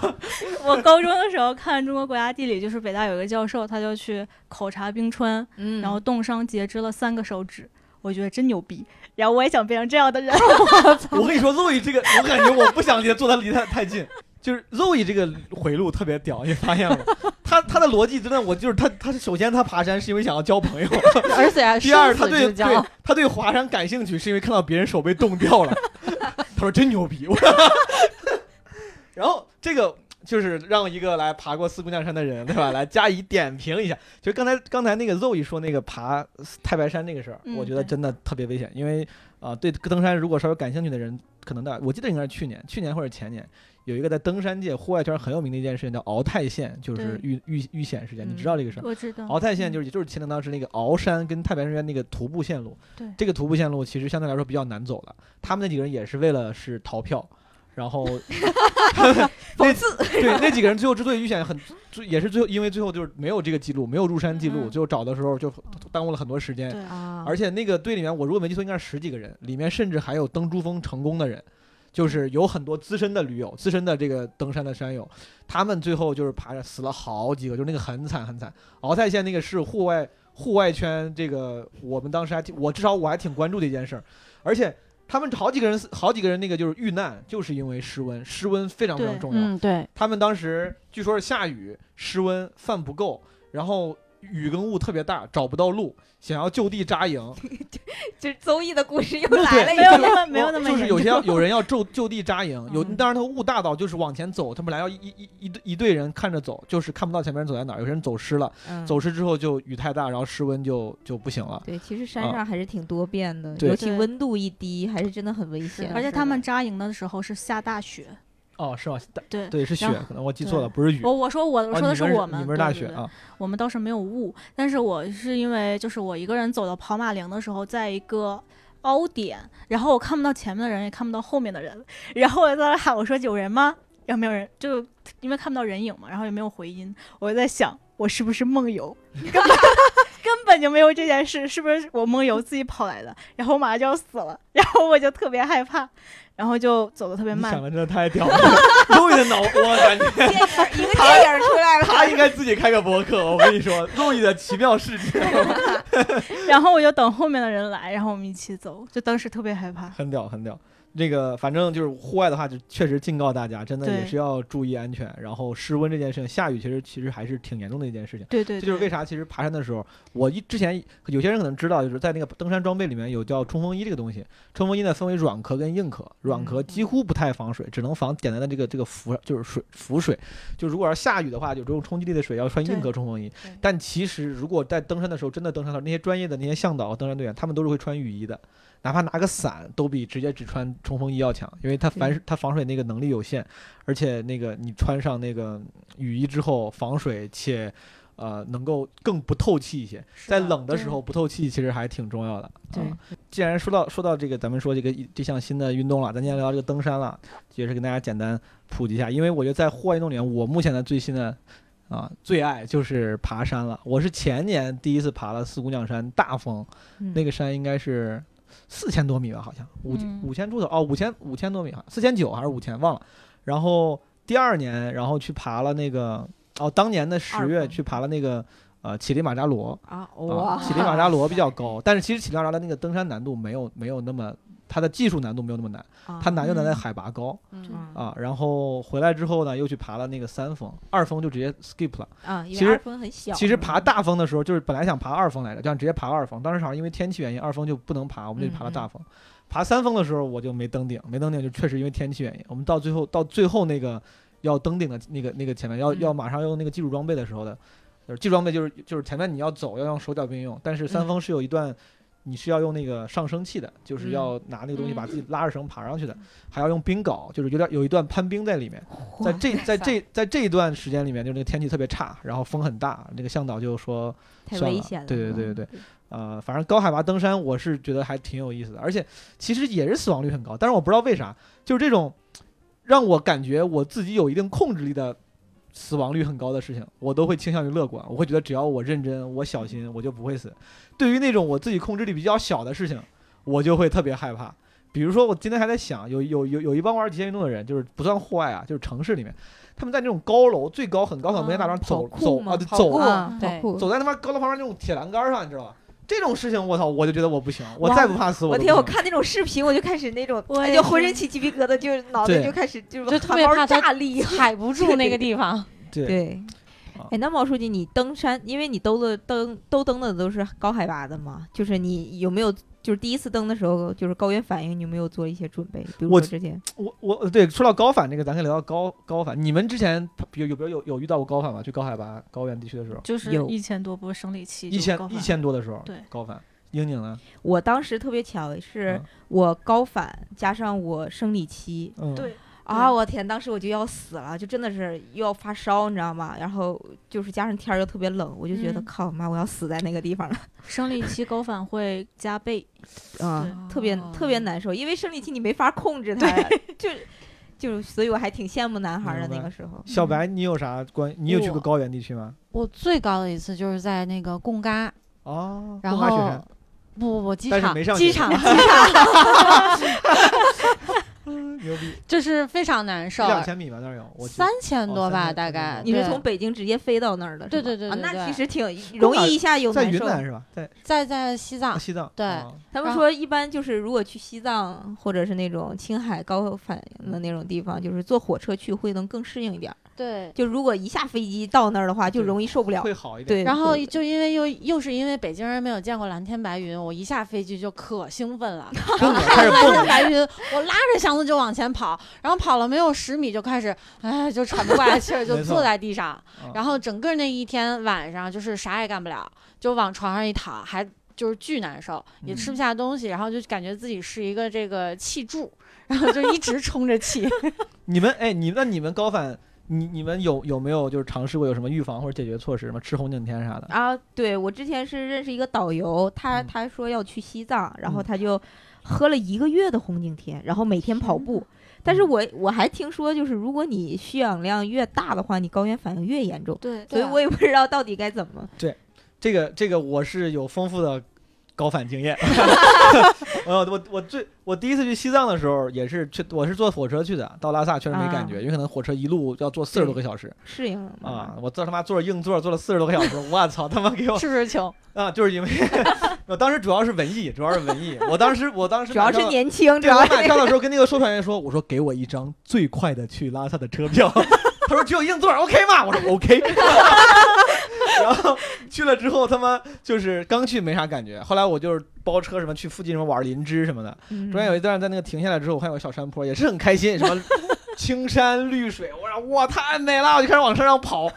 我高中的时候看中国国家地理，就是北大有一个教授，他就去考察冰川，嗯，然后冻伤截肢了三个手指。我觉得真牛逼，然后我也想变成这样的人。我跟你说，Zoe 这个，我感觉我不想离坐他离他太近。就是 Zoe 这个回路特别屌，你发现了？他他的逻辑真的，我就是他他首先他爬山是因为想要交朋友，而且第二他对对，他对华山感兴趣是因为看到别人手被冻掉了，他说真牛逼。然后这个就是让一个来爬过四姑娘山的人，对吧？来加以点评一下。就刚才刚才那个 Zoe 说那个爬太白山那个事儿，嗯我觉得真的特别危险，因为啊、对登山如果稍微感兴趣的人，可能的，我记得应该是去年，去年或者前年。有一个在登山界、户外圈很有名的一件事情，叫鳌太线，就是遇遇遇险事件。你知道这个事儿？我知道。鳌太线就是也就是前当时那个鳌山跟太白山那个徒步线路，对这个徒步线路其实相对来说比较难走的。他们那几个人也是为了是逃票，然后 讽刺对那几个人最后之所以遇险很，最也是最后因为最后就是没有这个记录，没有入山记录，嗯最后找的时候就耽误了很多时间。对，啊，而且那个队里面，我如果没记错，应该是十几个人，里面甚至还有登珠峰成功的人，就是有很多资深的驴友、资深的这个登山的山友，他们最后就是爬着死了好几个，就是那个很惨很惨。敖泰县那个是户外户外圈，这个我们当时还挺，我至少我还挺关注的一件事儿，而且他们好几个人好几个人那个就是遇难，就是因为失温，失温非常非常重要。嗯，对，他们当时据说是下雨、失温、饭不够，然后雨跟雾特别大，找不到路，想要就地扎营。就是邹毅的故事又来了一没有遍。那么没有那么就是有些要有人要就就地扎营，有嗯当然他雾大到就是往前走，他本来要一一一队一队人看着走，就是看不到前面人走在哪儿，有些人走失了，嗯走失之后就雨太大，然后室温就就不行了。对，其实山啊上还是挺多变的，对尤其温度一低，还是真的很危险。而且他们扎营的时候是下大雪。哦，是吗？对，对，是雪，可能我记错了，不是雨。我我说我我说的是我们，你们是大雪啊，我们倒是没有雾，但是我是因为就是我一个人走到跑马岭的时候，在一个凹点，然后我看不到前面的人，也看不到后面的人，然后我在那喊我说有人吗？然后没有人，就因为看不到人影嘛，然后也没有回音，我就在想我是不是梦游，根 本根本就没有这件事，是不是我梦游自己跑来的？然后我马上就要死了，然后我就特别害怕，然后就走的特别慢你想，的真的太屌了，终于的脑，我感觉电影一个电影出来了，他应该自己开个博客。我跟你说，路易的奇妙世界然后我就等后面的人来，然后我们一起走，就当时特别害怕。很屌，很屌。这个反正就是户外的话，就确实警告大家，真的也是要注意安全。然后失温这件事情，下雨其实其实还是挺严重的一件事情。对对这就是为啥，其实爬山的时候，我一之前有些人可能知道，就是在那个登山装备里面有叫冲锋衣这个东西。冲锋衣呢分为软壳跟硬壳，软壳几乎不太防水，只能防简单的这个这个浮就是水浮水。就如果要下雨的话，有这种冲击力的水要穿硬壳冲锋衣。但其实如果在登山的时候真的登山那些专业的那些向导、登山队员，他们都是会穿雨衣的。哪怕拿个伞，都比直接只穿冲锋衣要强，因为它凡是它防水那个能力有限，而且那个你穿上那个雨衣之后防水且。呃，能够更不透气一些，在冷的时候不透气其实还挺重要的。对啊既然说到说到这个，咱们说这个这项新的运动了，咱今天聊这个登山了，也是跟大家简单普及一下。因为我觉得在户外运动里面，我目前的最新的啊最爱就是爬山了。我是前年第一次爬了四姑娘山大峰，嗯那个山应该是四千多米吧，好像五嗯五千出头哦，五千五千多米，四千九还是五千忘了。然后第二年，然后去爬了那个哦，当年的十月去爬了那个呃乞力马扎罗。啊，啊，哇，乞力马扎罗比较高，但是其实乞力马扎罗那个登山难度没有没有那么，它的技术难度没有那么难，它难就难在嗯海拔高嗯啊。然后回来之后呢，又去爬了那个三峰，二峰就直接 skip 了。啊，因其实为二峰很小，其实爬大峰的时候，就是本来想爬二峰来着，就想直接爬二峰，当时好像因为天气原因，二峰就不能爬，我们就爬了大峰。爬三峰的时候，我就没登顶，没登顶就确实因为天气原因。我们到最后到最后那个要登顶的那个那个前面要嗯要马上用那个技术装备的时候的，就是技术装备就是就是前面你要走要用手脚并用，但是三峰是有一段。你是要用那个上升器的，就是要拿那个东西把自己拉着绳爬上去的，还要用冰镐，就是有点有一段攀冰在里面。在这在这在这一段时间里面，就那个天气特别差，然后风很大，那个向导就说太算了危险了，对对对嗯对对，呃，反正高海拔登山，我是觉得还挺有意思的，而且其实也是死亡率很高，但是我不知道为啥，就是这种让我感觉我自己有一定控制力的死亡率很高的事情，我都会倾向于乐观，我会觉得只要我认真，我小心，我就不会死。对于那种我自己控制力比较小的事情，我就会特别害怕。比如说，我今天还在想，有有有有一帮玩极限运动的人，就是不算户外啊，就是城市里面，他们在那种高楼最高很高很高大上走走啊，走酷啊，对走在他妈高楼旁边那种铁栏杆上，你知道吧？这种事情我操，我就觉得我不行，我再不怕死我天！我看那种视频，我就开始那种，就浑身起鸡皮疙瘩，就脑袋就开始就是就特别汗毛怕炸裂。踩不住那个地方。对哎，那毛书记，你登山，因为你都的登都登的都是高海拔的嘛，就是你有没有就是第一次登的时候，就是高原反应，你有没有做一些准备？比如我说之前我我对说到高反这个，咱可以聊到高高反。你们之前有有没有有有遇到过高反吗？去高海拔高原地区的时候，就是有一千多不是生理期一千一千多的时候，对高反。英宁呢？我当时特别巧，是嗯我高反加上我生理期嗯，对啊，我天，当时我就要死了，就真的是又要发烧，你知道吗？然后就是加上天儿又特别冷，我就觉得、嗯靠妈，我要死在那个地方了。生理期高反会加倍，啊，特别哦特别难受，因为生理期你没法控制 它呀，就就所以我还挺羡慕男孩儿的那个时候。小白，你有啥关？你有去过高原地区吗？我最高的一次就是在那个贡嘎，哦，然后贡雪山不不不，机场 机场机场牛逼，就是非常难受，两千米吧那儿有，我三千多吧，大概。你是从北京直接飞到那儿的是对吧？啊，那对对对对其实挺容易一下有在难受。云南是吧？在在在西藏，西藏。对 哦他们说一般就是如果去西藏或者是那种青海高反应的那种地方，就是坐火车去会能更适应一点儿。对。就如果一下飞机到那儿的话，就容易受不了。会好一点。对，然后就因为又又是因为北京人没有见过蓝天白云，我一下飞机就可兴奋了，蹦了，开始蓝天。白云，我拉着箱子就往前跑，然后跑了没有十米就开始，哎，就喘不过来气儿，就坐在地上，啊然后整个那一天晚上就是啥也干不了，就往床上一躺，还就是巨难受，也吃不下东西，然后就感觉自己是一个这个气柱，然后就一直 充着气。你们哎，你那你们高反，你你们有有没有就是尝试过有什么预防或者解决措施吗？吃红景天啥的？啊，对我之前是认识一个导游，他嗯他说要去西藏，然后嗯他就喝了一个月的红景天，然后每天跑步。但是嗯我我还听说，就是如果你需氧量越大的话，你高原反应越严重，对所以我也不知道到底该怎么。对这个这个我是有丰富的高反经验。我我我最我第一次去西藏的时候也是去，我是坐火车去的，到拉萨确实没感觉，啊因为可能火车一路要坐四十多个小时适应了嘛啊！我坐他妈坐着硬座坐了四十多个小时，我操他妈给我是不是穷？啊！就是因为 我当时主要是文艺，主要是文艺。我当时我当时主要是年轻，主对，我要是买票的时候跟那个售票员说，我说给我一张最快的去拉萨的车票。他说只有硬座，OK 吗？我说 OK。然后去了之后，他妈就是刚去没啥感觉，后来我就是包车什么去附近什么玩林芝什么的。嗯中间有一段在那个停下来之后，我看有个小山坡，也是很开心，什么青山绿水，我说哇太美了，我就开始往山上跑，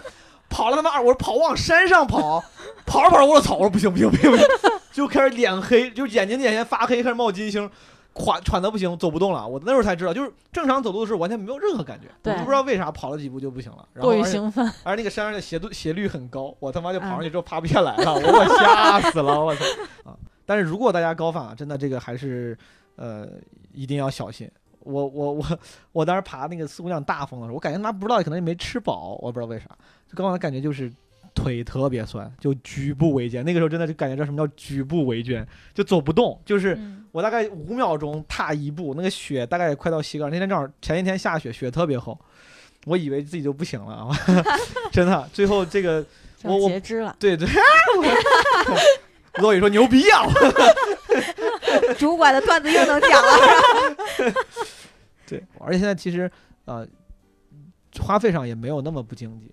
跑了他妈二，我说跑往山上跑，跑着跑着我操，我说不行不行不行不行，就开始脸黑，就眼睛眼前发黑，开始冒金星。喘喘的不行，走不动了。我那时候才知道，就是正常走路的时候完全没有任何感觉，都不知道为啥跑了几步就不行了。然后过于而且兴奋，而那个山上的斜度斜率很高，我他妈就跑上去嗯之后爬不下来了，我我吓死了，我操啊！但是如果大家高反啊，真的这个还是呃一定要小心。我我我我当时爬那个四姑娘大峰的时候，我感觉他妈不知道可能也没吃饱，我不知道为啥，就高反的感觉就是腿特别酸，就举步维艰。那个时候真的就感觉到什么叫举步维艰，就走不动，就是嗯，我大概五秒钟踏一步，那个雪大概也快到膝盖。那天正好前一天下雪，雪特别厚，我以为自己就不行了，真的。最后这个，我我截肢了。对对，罗宇说牛逼啊！主管的段子又能讲了。对，而且现在其实呃，花费上也没有那么不经济。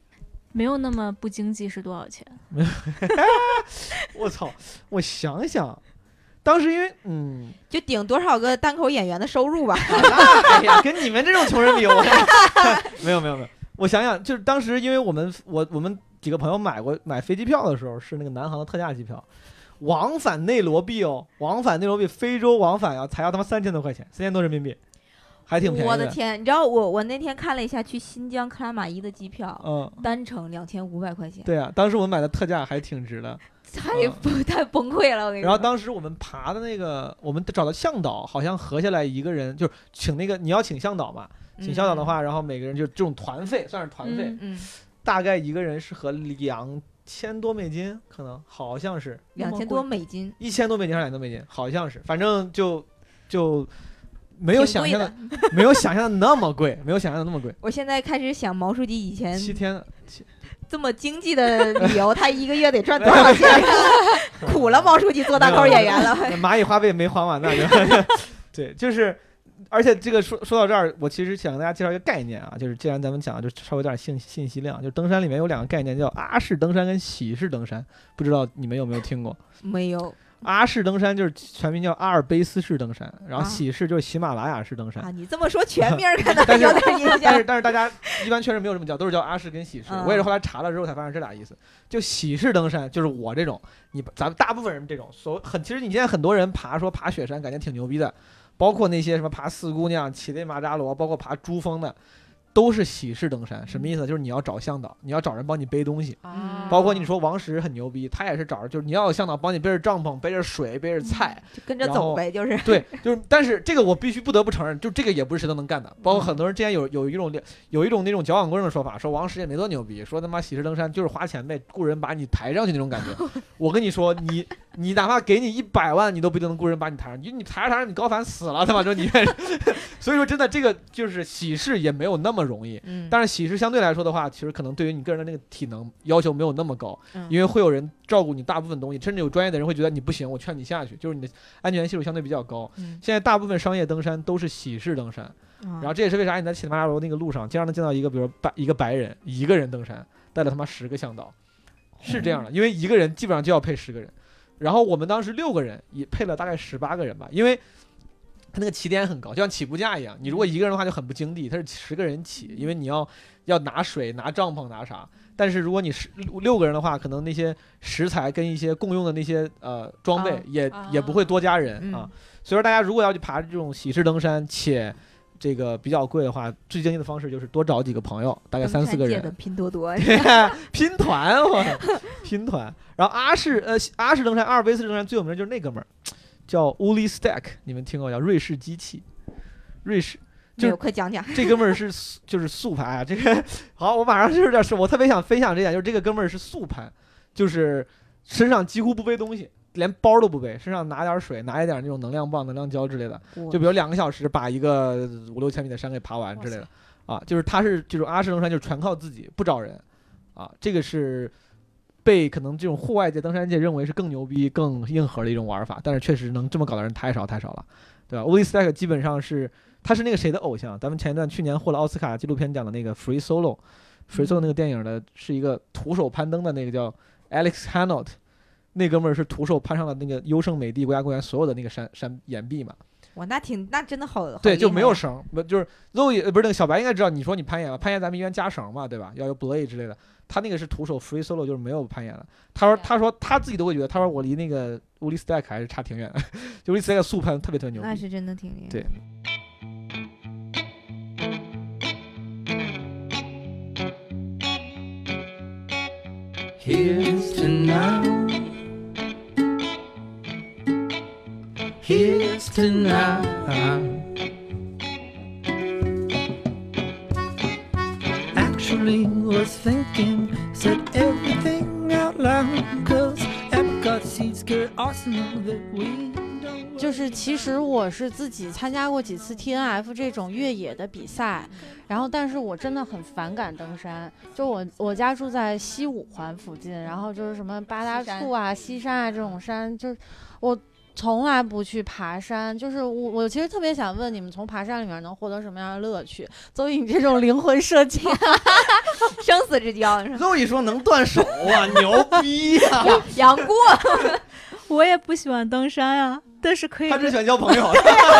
没有那么不经济是多少钱？我操！我想想，当时因为嗯，就顶多少个单口演员的收入吧。哎呀，跟你们这种穷人比，我 没有没有没有。我想想，就是当时因为我们我我们几个朋友买过买飞机票的时候，是那个南航的特价机票，往返内罗毕哦，往返内罗毕非洲往返啊，才要他妈三千多块钱，三千多人民币，还挺便宜我的天，你知道我我那天看了一下去新疆克拉玛依的机票，嗯，单程两千五百块钱，对啊，当时我们买的特价还挺值的。太崩太崩溃了。我跟你说。然后当时我们爬的那个，我们找到向导，好像合下来一个人就是请那个你要请向导嘛，请向导的话，然后每个人就这种团费，算是团费，大概一个人是合两千多美金，可能好像是两千多美金，一千多美金还是两千多美金，好像是，反正就就没有想象的的。没有想象的那么贵，没有想象的那么贵。我现在开始想毛书记以前七天七这么经济的旅游，他一个月得赚多少钱？苦了，毛书记做大口演员了。蚂蚁花呗没还完呢，对，就是，而且这个说说到这儿，我其实想跟大家介绍一个概念啊，就是既然咱们讲，就稍微有点信信息量，就登山里面有两个概念，叫阿式登山跟喜式登山，不知道你们有没有听过？没有阿式登山就是全名叫阿尔卑斯式登山，然后啊喜式就是喜马拉雅式登山。啊，你这么说全名可能 有点影但是。但是大家一般确实没有这么叫，都是叫阿式跟喜式。嗯我也是后来查了之后才发现这俩意思。就喜式登山就是我这种，你咱们大部分人这种，所很其实你现在很多人爬说爬雪山感觉挺牛逼的，包括那些什么爬四姑娘、乞力马扎罗，包括爬珠峰的。都是喜事登山，什么意思？就是你要找向导，你要找人帮你背东西，啊包括你说王石很牛逼，他也是找着，就是你要有向导帮你背着帐篷、背着水、背着菜，就跟着然后走呗，就是对，就是，但是这个我必须不得不承认，就这个也不是谁都能干的。包括很多人之前有有一种有一种那种矫枉过正的说法，说王石也没多牛逼，说他妈喜事登山就是花钱呗，雇人把你抬上去那种感觉。我跟你说，你你哪怕给你一百万，你都不一定能雇人把你抬上去，你抬着抬着你高反死了，他妈说你愿。所以说真的这个就是喜事也没有那么容易。嗯，但是喜事相对来说的话，其实可能对于你个人的那个体能要求没有那么高，嗯因为会有人照顾你大部分东西，甚至有专业的人会觉得你不行，我劝你下去，就是你的安全系数相对比较高。嗯现在大部分商业登山都是喜事登山，然然后这也是为啥你在乞力马扎罗那个路上经常能见到一个，比如白一个白人一个人登山，带了他妈十个向导，是这样的，因为一个人基本上就要配十个人，然后我们当时六个人也配了大概十八个人吧，因为。他那个起点很高，就像起步价一样。你如果一个人的话就很不经济，他是十个人起，因为你要要拿水、拿帐篷、拿啥。但是如果你是六六个人的话，可能那些食材跟一些共用的那些呃装备啊也、啊也不会多加人、嗯啊。所以说大家如果要去爬这种喜事登山，且这个比较贵的话，最经济的方式就是多找几个朋友，大概三四个人的，拼多多，拼团，我拼团。然后阿式呃阿式登山，阿尔卑斯登山最有名的就是那哥们儿，叫 Uli Stack，你们听过叫瑞士机器，瑞士。就快讲讲。这哥们儿是 就是速攀啊，这个好，我马上就是这事，我特别想分享这点，就是这个哥们儿是速攀，就是身上几乎不背东西，连包都不背，身上拿点水，拿一点那种能量棒、能量胶之类的，就比如两个小时把一个五六千米的山给爬完之类的啊，就是他是这种阿什登山，就是全靠自己，不找人。啊，这个是被可能这种户外界、登山界认为是更牛逼、更硬核的一种玩法，但是确实能这么搞的人太少太少了，对吧？o l i Stack 基本上是他是那个谁的偶像，咱们前一段去年获了奥斯卡纪录片奖的那个 Free Solo。Free Solo 那个电影的是一个徒手攀登的那个叫 Alex Honnold，那哥们儿是徒手攀上了那个优胜美地国家公园所有的那个山山岩壁嘛，哇，那挺那真的好，好对，就没有绳，不就是 Zoe 呃不是那个小白应该知道，你说你攀岩嘛，攀岩咱们一般加绳嘛，对吧？要有 blade 之类的，他那个是徒手 free solo，就是没有攀岩了。他说他说他自己都会觉得，他说我离那个 wuli Stack 还是差挺远的，就 l i Stack 速攀特别特别牛。那是真的挺厉害。对 Here's to Here's to now. Actually was thinking, said everything out loud. Cause apricot seeds get arsenal that we don't 就是其实我是自己参加过几次 T N F 这种越野的比赛，然后但是我真的很反感登山。就我我家住在西五环附近，然后就是什么八大处啊、西山啊这种山，就是我从来不去爬山。就是我我其实特别想问你们，从爬山里面能获得什么样的乐趣？邹颖这种灵魂设计，生死之交，是吧 Zoe 说能断手啊，牛逼呀、杨过，我也不喜欢登山呀、但是可以他只喜欢交朋友，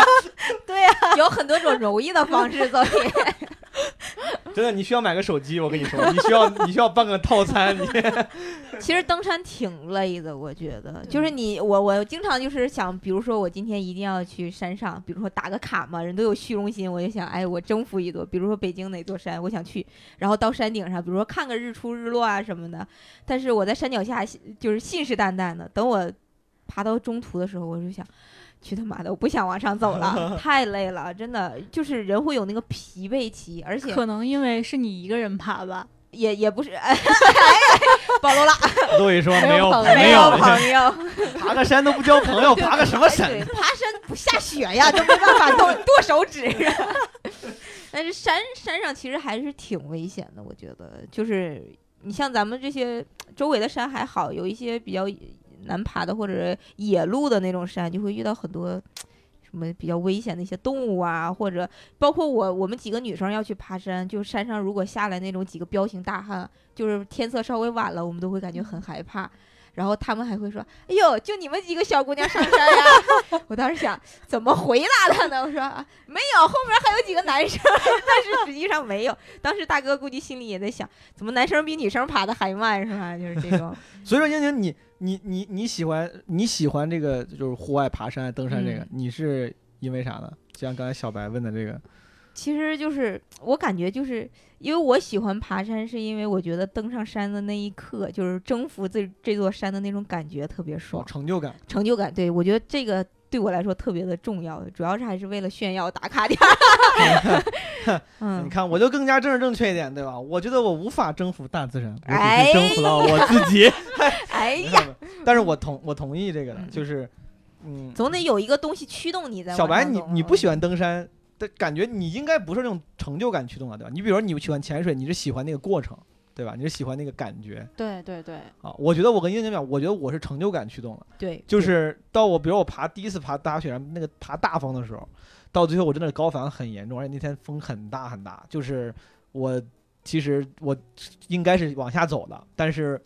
对呀、有很多种容易的方式，所以真的，你需要买个手机，我跟你说，你需要你需要办个套餐，你 其实登山挺累的，我觉得，就是你我我经常就是想，比如说我今天一定要去山上，比如说打个卡嘛，人都有虚荣心，我就想，哎，我征服一座，比如说北京哪座山，我想去，然后到山顶上，比如说看个日出日落啊什么的，但是我在山脚下就是信誓旦旦的，等我爬到中途的时候，我就想。去他妈的！我不想往上走了，太累了，真的就是人会有那个疲惫期，而且可能因为是你一个人爬吧。也也不是，哎，暴露了，Zoe 说没有朋友没有朋友，爬个山都不交朋友，爬个什么山？对，爬山不下雪呀，都没办法剁剁手指。但是山山上其实还是挺危险的，我觉得，就是你像咱们这些周围的山还好，有一些比较难爬的或者野路的那种山，就会遇到很多。什么比较危险的一些动物啊，或者包括我，我们几个女生要去爬山，就山上如果下来那种几个彪形大汉，就是天色稍微晚了，我们都会感觉很害怕。然后他们还会说：“哎呦，就你们几个小姑娘上山呀？” 我当时想怎么回答他呢？我说：“啊没有，后面还有几个男生。”但是实际上没有。当时大哥估计心里也在想，怎么男生比女生爬的还慢是吧？就是这种。所以说，英宁，你你你你喜欢你喜欢这个就是户外爬山、登山这个，嗯你是因为啥呢？就像刚才小白问的这个，其实就是我感觉就是因为我喜欢爬山，是因为我觉得登上山的那一刻，就是征服这这座山的那种感觉特别哦爽，成就感。成就感。对我觉得这个对我来说特别的重要，主要是还是为了炫耀打卡点 嗯。你嗯，看，我就更加政治正确一点，对吧？我觉得我无法征服大自然，我只征服了我自己。哎呀，但是我同我同意这个的，嗯就是，嗯，总得有一个东西驱动你在小白，你你不喜欢登山的感觉，你应该不是那种成就感驱动的，对吧？你比如说你喜欢潜水，你是喜欢那个过程，对吧？你是喜欢那个感觉对对对，啊。我觉得我跟英宁讲，我觉得我是成就感驱动的，对，就是到我比如我爬第一次爬大雪山那个爬大峰的时候，到最后我真的高反很严重，而且那天风很大很大，就是我其实我应该是往下走的，但是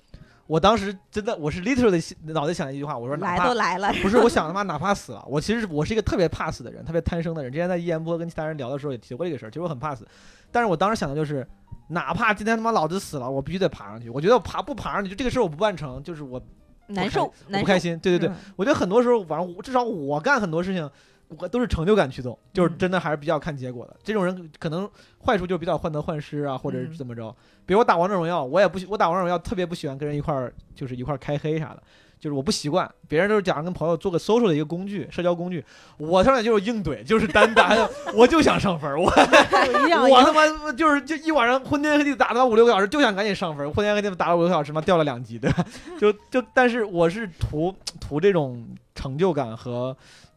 我当时真的我是 literally 脑袋想了一句话，我说来都来了，不是，我 想他妈哪怕死了，我其实我是一个特别怕死的人，特别贪生的人。之前在一言波跟其他人聊的时候也提过这个事儿，其实我很怕死，但是我当时想的就是，哪怕今天他妈老子死了，我必须得爬上去。我觉得我爬不爬上去，就这个事儿我不办成，就是我难受，我。不开心。对对对，嗯我觉得很多时候，反正至少我干很多事情，我都是成就感驱动，就是嗯真的还是比较看结果的。这种人可能坏处就是比较患得患失啊，或者怎么着。比如我打王者荣耀，我也不喜，我打王者荣耀特别不喜欢跟人一块儿就是一块儿开黑啥的。就是我不习惯，别人都是假装跟朋友做个 social 的一个工具，社交工具，我上来就是硬怼，就是单打，我就想上分儿，我 我他妈就是就一晚上昏天黑地打他妈五六个小时，就想赶紧上分儿，昏天黑地打了五六个小时，嘛掉了两级，对吧？就就但是我是图图这种成就感和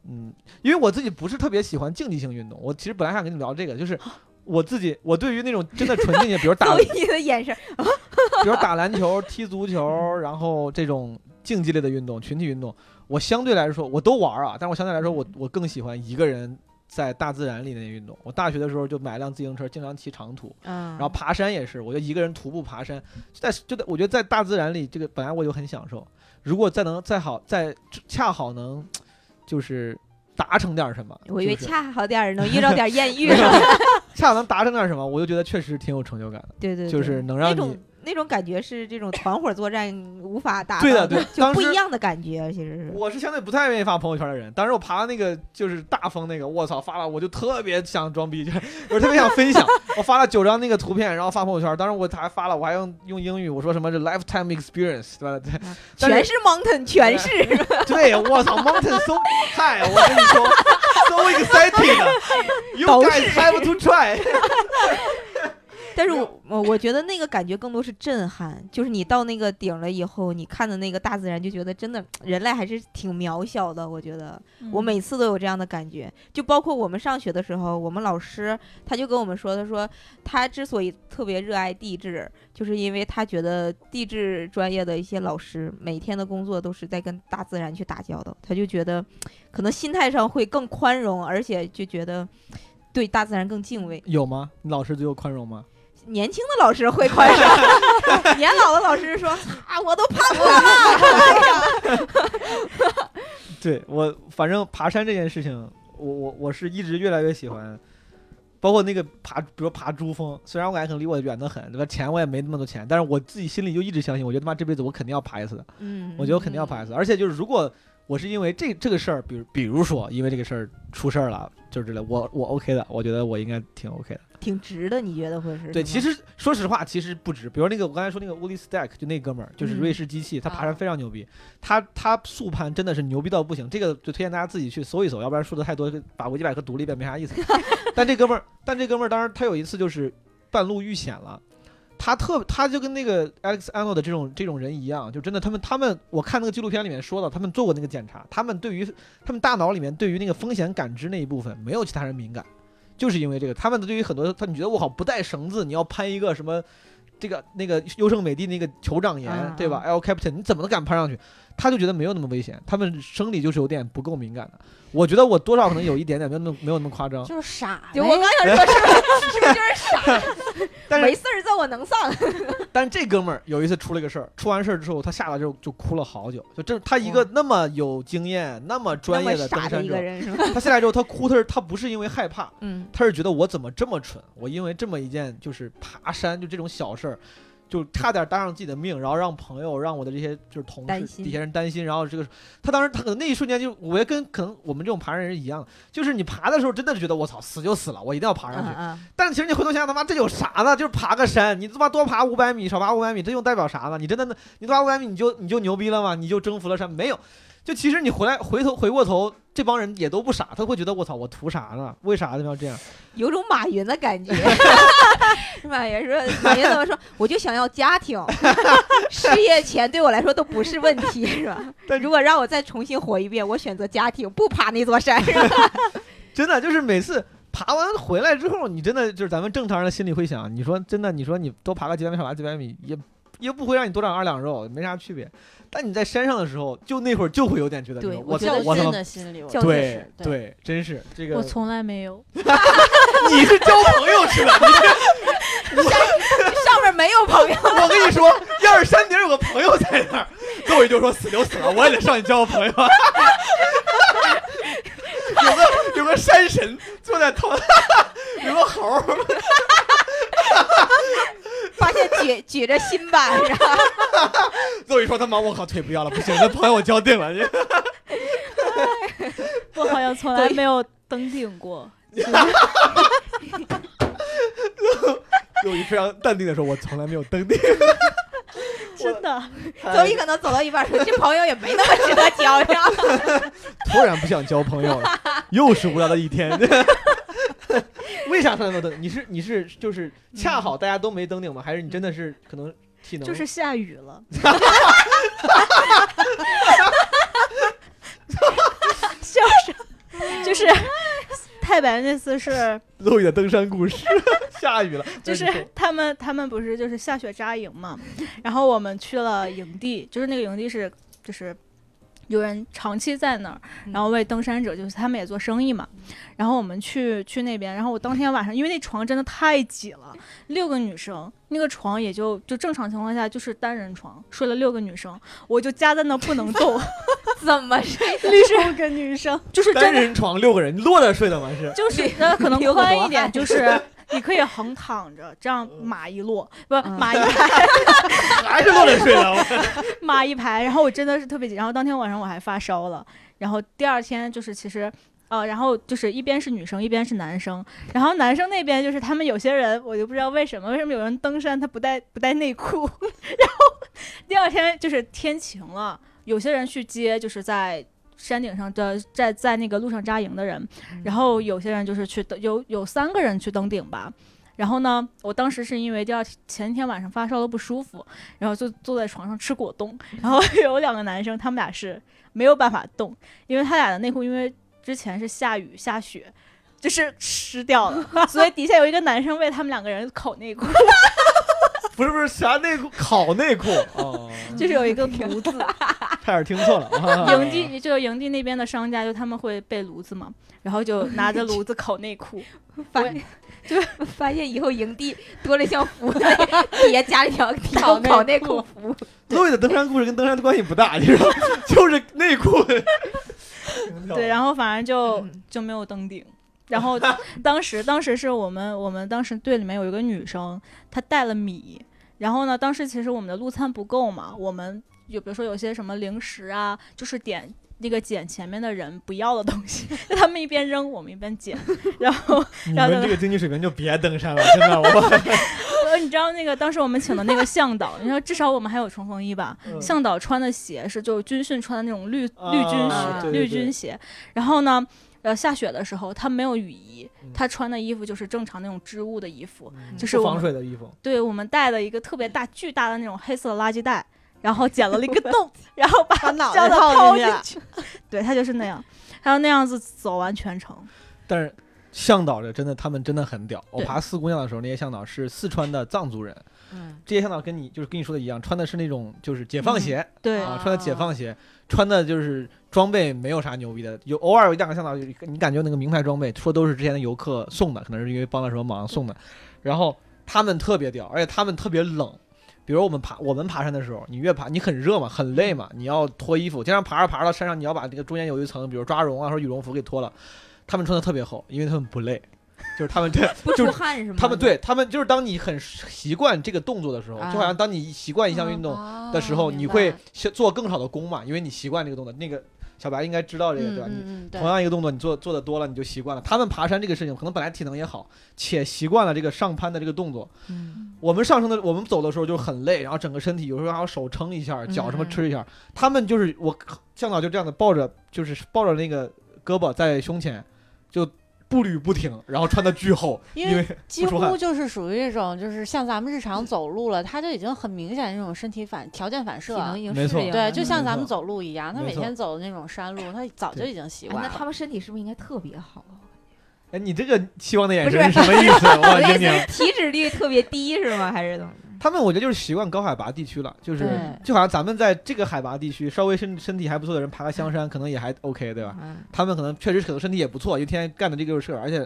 嗯，因为我自己不是特别喜欢竞技性运动，我其实本来想跟你聊这个，就是我自己我对于那种真的纯竞技，比如打你的眼神，比如打篮球、踢足球，然后这种竞技类的运动、群体运动，我相对来说我都玩儿啊，但是我相对来说我我更喜欢一个人在大自然里那运动。我大学的时候就买辆自行车，经常骑长途，嗯，然后爬山也是，我就一个人徒步爬山，就在就在我觉得在大自然里，这个本来我就很享受，如果再能再好再恰好能就是达成点什么，我以为恰好点儿能遇到点艳遇，恰好能达成点什么，我就觉得确实挺有成就感的。对对，对。就是能让你那种感觉是这种团伙作战无法达到对的对就不一样的感觉，其实是。我是相对不太愿意发朋友圈的人，当时我爬那个就是大风那个，我操，发了我就特别想装逼，就是我特别想分享，我发了九张那个图片，然后发朋友圈，当时我还发了，我还用用英语，我说什么这 lifetime experience，对吧？对，是全是 mountain，全是对，我操，mountain so high，我跟你说，so exciting，you guys have to try。但是我我我觉得那个感觉更多是震撼，就是你到那个顶了以后，你看的那个大自然，就觉得真的人类还是挺渺小的。我觉得我嗯每次都有这样的感觉，就包括我们上学的时候，我们老师他就跟我们说，他说他之所以特别热爱地质，就是因为他觉得地质专业的一些老师每天的工作都是在跟大自然去打交道，他就觉得可能心态上会更宽容，而且就觉得对大自然更敬畏。有吗？你老师最后宽容吗？年轻的老师会宽容，年老的老师说啊，我都爬过 对我，反正爬山这件事情，我我我是一直越来越喜欢，包括那个爬，比如爬珠峰，虽然我感觉可能离我远得很，对吧？钱我也没那么多钱，但是我自己心里就一直相信，我觉得他妈这辈子我肯定要爬一次的，嗯我觉得我肯定要爬一次。而且就是如果我是因为这这个事儿，比如比如说因为这个事儿出事儿了，就是之类，我我 OK 的，我觉得我应该挺 OK 的。挺值的，你觉得会是？对，其实实说实话，其实不值。比如那个我刚才说那个 Woody Stack，就那哥们儿，就是嗯瑞士机器，他爬山啊非常牛逼，他他速攀真的是牛逼到不行。这个就推荐大家自己去搜一搜，要不然说的太多，把维基百科读了一遍没啥意思。但这哥们儿，但这哥们儿当时他有一次就是半路遇险了。他特，他就跟那个 Alex Arnold 的这种这种人一样，就真的他们他们，我看那个纪录片里面说了，他们做过那个检查，他们对于他们大脑里面对于那个风险感知那一部分没有其他人敏感，就是因为这个，他们对于很多他你觉得我好不带绳子，你要攀一个什么这个那个优胜美地那个酋长岩，嗯对吧？L Captain，你怎么敢攀上去？他就觉得没有那么危险，他们生理就是有点不够敏感的。我觉得我多少可能有一点点，没有那么 没有那么夸张。就是傻我刚想说，是不是是不是就是傻？但是没事儿，这我能上。但是这哥们儿有一次出了个事儿，出完事儿之后，他下来之后就哭了好久。就这他一个那么有经验、那么专业的一个登山者，人是吧？他下来之后他哭，他是他不是因为害怕，嗯，他是觉得我怎么这么蠢？我因为这么一件就是爬山，就这种小事儿，就差点搭上自己的命，然后让朋友、让我的这些就是同事底下人担心。然后这个他当时他可能那一瞬间就，我也跟可能我们这种爬山人一样，就是你爬的时候真的是觉得我操死就死了，我一定要爬上去。嗯嗯但是其实你回头想想，他妈这有啥呢？就是爬个山，你他妈多爬五百米，少爬五百米，这又代表啥呢？你真的你多爬五百米你就你就牛逼了吗？你就征服了山？没有。就其实你回来回头回过头，这帮人也都不傻，他会觉得我操，我图啥呢？为啥他们要这样？有种马云的感觉。马云说：“马云怎么说？我就想要家庭，事业钱对我来说都不是问题，是吧？但如果让我再重新活一遍，我选择家庭，不爬那座山，是吧？真的就是每次爬完回来之后，你真的就是咱们正常人的心里会想，你说真的，你说你多爬个几百米，少爬几百米，也也不会让你多长二两肉，没啥区别。但你在山上的时候，就那会儿就会有点觉得对牛，我觉得我操，我他较劲妈的心里，对对，真是这个我从来没有。你是交朋友去了，上面没有朋友。我跟你说，要是山顶有个朋友在那儿，各位就说死就死了，我也得上去交个朋友。有个有个山神坐在头，有个猴儿，发现举举着新版，是吧？肉一说他妈我靠腿不要了，不行，那朋友我交定了。我好像从来没有登顶过。有一非常淡定的说，我从来没有登顶。真的，周一可能走到一半说：“这朋友也没那么值得交呀。突然不想交朋友了，又是无聊的一天。为啥从来没有登？你是你是就是恰好大家都没登顶吗？还是你真的是可能体能就是下雨了。笑什？就是 太白那次是，露易的登山故事？下雨了，就是他们他们不是就是下雪扎营嘛，然后我们去了营地，就是那个营地是就是。有人长期在那儿，然后为登山者，就是他们也做生意嘛。然后我们去去那边，然后我当天晚上，因为那床真的太挤了，六个女生，那个床也就就正常情况下就是单人床，睡了六个女生，我就夹在那不能动，怎么睡？六个女生，就是单人床六个人，你落着睡的吗？是就是那可能 流宽一点，就是你可以横躺着，这样码一摞，不嗯码一排，还是落着睡的？我码一排。然后我真的是特别紧，然后当天晚上我还发烧了，然后第二天就是其实。呃，然后就是一边是女生，一边是男生，然后男生那边就是他们有些人，我就不知道为什么，为什么有人登山他不带不带内裤，然后第二天就是天晴了，有些人去接就是在山顶上的在在那个路上扎营的人，然后有些人就是去登，有有三个人去登顶吧。然后呢，我当时是因为第二天前一天晚上发烧了不舒服，然后就坐在床上吃果冻。然后有两个男生，他们俩是没有办法动，因为他俩的内裤因为之前是下雨下雪，就是湿掉了，所以底下有一个男生为他们两个人口内裤，不是不是啥内裤，烤内裤哦，就是有一个炉子。差点听错了。啊 营地就营地那边的商家，就他们会备炉子嘛，然后就拿着炉子烤内裤。发就发现以后营地多了一项服务，底下加了一条烤烤内裤服务。路易的登山故事跟登山的关系不大，你知道吗，就是内裤。对，然后反正就嗯就没有登顶。然后当时当时是我们我们当时队里面有一个女生，她带了米。然后呢，当时其实我们的路餐不够嘛，我们有比如说有些什么零食啊，就是点那个捡前面的人不要的东西，他们一边扔，我们一边捡。然后你这个经济水平就别登山了，真的，我 呃，你知道那个当时我们请的那个向导，你说至少我们还有冲锋衣吧？嗯向导穿的鞋是就是军训穿的那种绿绿军绿对军鞋。然后呢，呃，下雪的时候他没有雨衣嗯，他穿的衣服就是正常那种织物的衣服。嗯就是防水的衣服。对我们带了一个特别大、巨大的那种黑色的垃圾袋，然后剪了一个 洞，然后把把脑袋套套进进去去。对他就是那样，还有那样子走完全程。但是向导的真的他们真的很屌。我爬四姑娘的时候，那些向导是四川的藏族人，嗯，这些向导跟你就是跟你说的一样，穿的是那种就是解放鞋、对啊，穿的解放鞋，穿的就是装备没有啥牛逼的，有偶尔有一两个向导，你感觉那个名牌装备，说都是之前的游客送的，可能是因为帮了什么忙送的，然后他们特别屌，而且他们特别冷。比如我们爬我们爬山的时候，你越爬你很热嘛，很累嘛，你要脱衣服，经常爬着爬着到山上，你要把这个中间有一层，比如抓绒啊或者羽绒服给脱了。他们穿的特别厚，因为他们不累，就是他们这 不出就是汗是吗？他们对他们就是当你很习惯这个动作的时候，啊就好像当你习惯一项运动的时候，哦你会先做更少的功嘛，因为你习惯这个动作。那个小白应该知道这个对吧？你同样一个动作，你做做的多了，你就习惯了。他们爬山这个事情，可能本来体能也好，且习惯了这个上攀的这个动作。嗯，我们上升的，我们走的时候就很累，然后整个身体有时候还要手撑一下，脚什么嗯吃一下。他们就是我向导就这样的抱着，就是抱着那个胳膊在胸前，就步履不停，然后穿的巨厚，因为几乎就是属于这种，就是像咱们日常走路了，他就已经很明显那种身体反条件反射啊体能。已经没错对，就像咱们走路一样，他每天走的那种山路，他早就已经习哎惯了。那他们身体是不是应该特别好？哎，你这个期望的眼不是神是什么意思？我我的意。思是体脂率特别低是吗？还是怎么？他们我觉得就是习惯高海拔地区了，就是就好像咱们在这个海拔地区稍微身身体还不错的人爬个香山，可能也还 OK，对吧？嗯，他们可能确实可能身体也不错，一天干的这个事儿，而且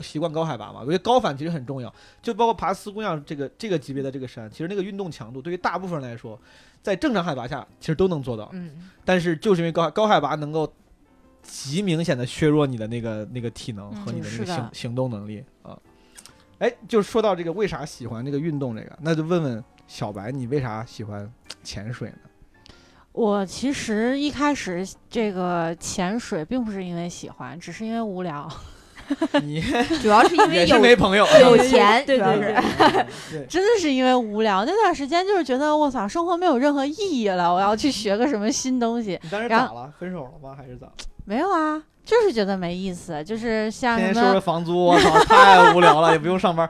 习惯高海拔嘛。我觉得高反其实很重要，就包括爬四姑娘这个这个级别的这个山，其实那个运动强度对于大部分人来说，在正常海拔下其实都能做到，嗯，但是就是因为高高海拔能够极明显的削弱你的那个那个体能和你的那个行行动能力啊。哎，就说到这个为啥喜欢这个运动这个，那就问问小白，你为啥喜欢潜水呢？我其实一开始这个潜水并不是因为喜欢，只是因为无聊。你主要是因为也是有没朋友，有钱，对主要对是对对，真的是因为无聊，那段时间就是觉得我操，生活没有任何意义了，我要去学个什么新东西。你当时咋了？分手了吗？还是咋？没有啊，就是觉得没意思，就是像天天收拾，房租，我操，太无聊了，也不用上班。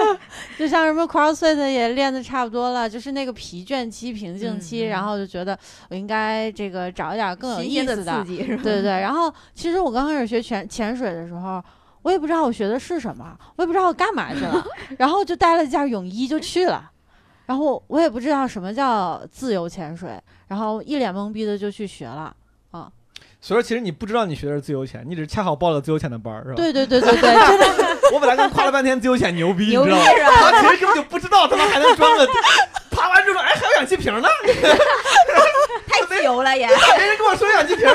就像什么 CrossFit 也练的差不多了，就是那个疲倦期、瓶颈期，然后就觉得我应该这个找一点更有意思的刺，激是吧？对对对。然后其实我刚开始学潜潜水的时候。我也不知道我学的是什么，我也不知道我干嘛去了，然后就带了件泳衣就去了，然后我也不知道什么叫自由潜水，然后一脸懵逼的就去学了。所以说，其实你不知道你学的是自由潜，你只是恰好报了自由潜的班儿，是吧？对对对对对，真的 我本来跟夸了半天自由潜牛逼，牛逼你知道吗？他其实根本就不知道，他妈还能装个，爬完之后说，哎，还有氧气瓶呢，太自由了也。没人跟我说有氧气瓶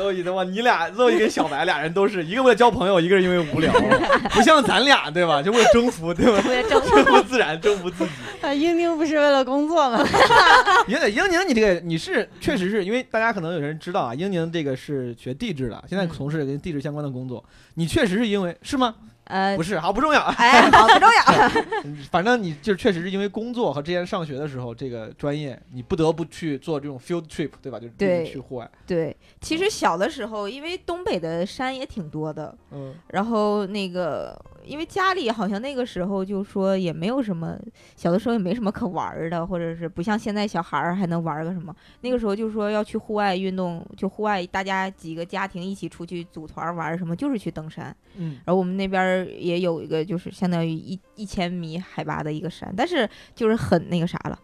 呢。Zoe 的话，你俩 Zoe 跟小白俩人都是一个为了交朋友，一个是因为无聊，不像咱俩对吧？就为了征服对吧？为了征征服自然，征服自己。啊，英宁不是为了工作吗？英宁，英宁，你这个你是确实是因为大家可能有人知道啊，英宁这个是学地质的，现在嗯从事跟地质相关的工作。你确实是因为是吗？呃 不，是，好不重要。哎，好不重要。反正你就确实是因为工作和之前上学的时候这个专业，你不得不去做这种 field trip，对吧？就是对去户外。对，其实小的时候，因为东北的山也挺多的，嗯，然后那个，因为家里好像那个时候就说也没有什么，小的时候也没什么可玩儿的，或者是不像现在小孩儿还能玩儿个什么。那个时候就说要去户外运动，就户外大家几个家庭一起出去组团儿玩儿什么，就是去登山。嗯，然后我们那边儿也有一个，就是相当于一一千米海拔的一个山，但是就是很那个啥了。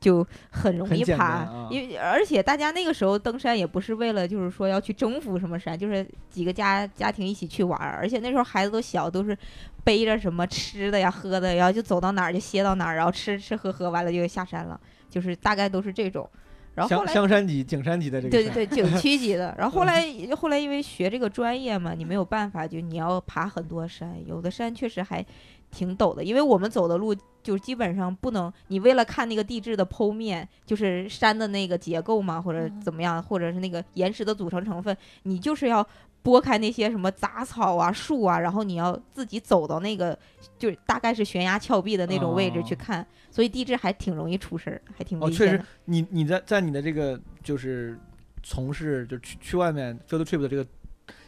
就很容易爬，啊因为而且大家那个时候登山也不是为了就是说要去征服什么山，就是几个家家庭一起去玩儿，而且那时候孩子都小，都是背着什么吃的呀、喝的呀，然后就走到哪儿就歇到哪儿，然后吃吃喝喝完了就下山了，就是大概都是这种。然后后香来香山级、景山级的这个对对对，景区级的。然后后来后来因为学这个专业嘛，你没有办法，就你要爬很多山，有的山确实还挺陡的，因为我们走的路就基本上不能，你为了看那个地质的剖面，就是山的那个结构嘛，或者嗯怎么样，或者是那个岩石的组成成分，你就是要。拨开那些什么杂草啊、树啊，然后你要自己走到那个，就是大概是悬崖峭壁的那种位置去哦看，所以地质还挺容易出事儿，还挺哦，确实危险。，你你在在你的这个就是从事就去去外面 field trip 的这个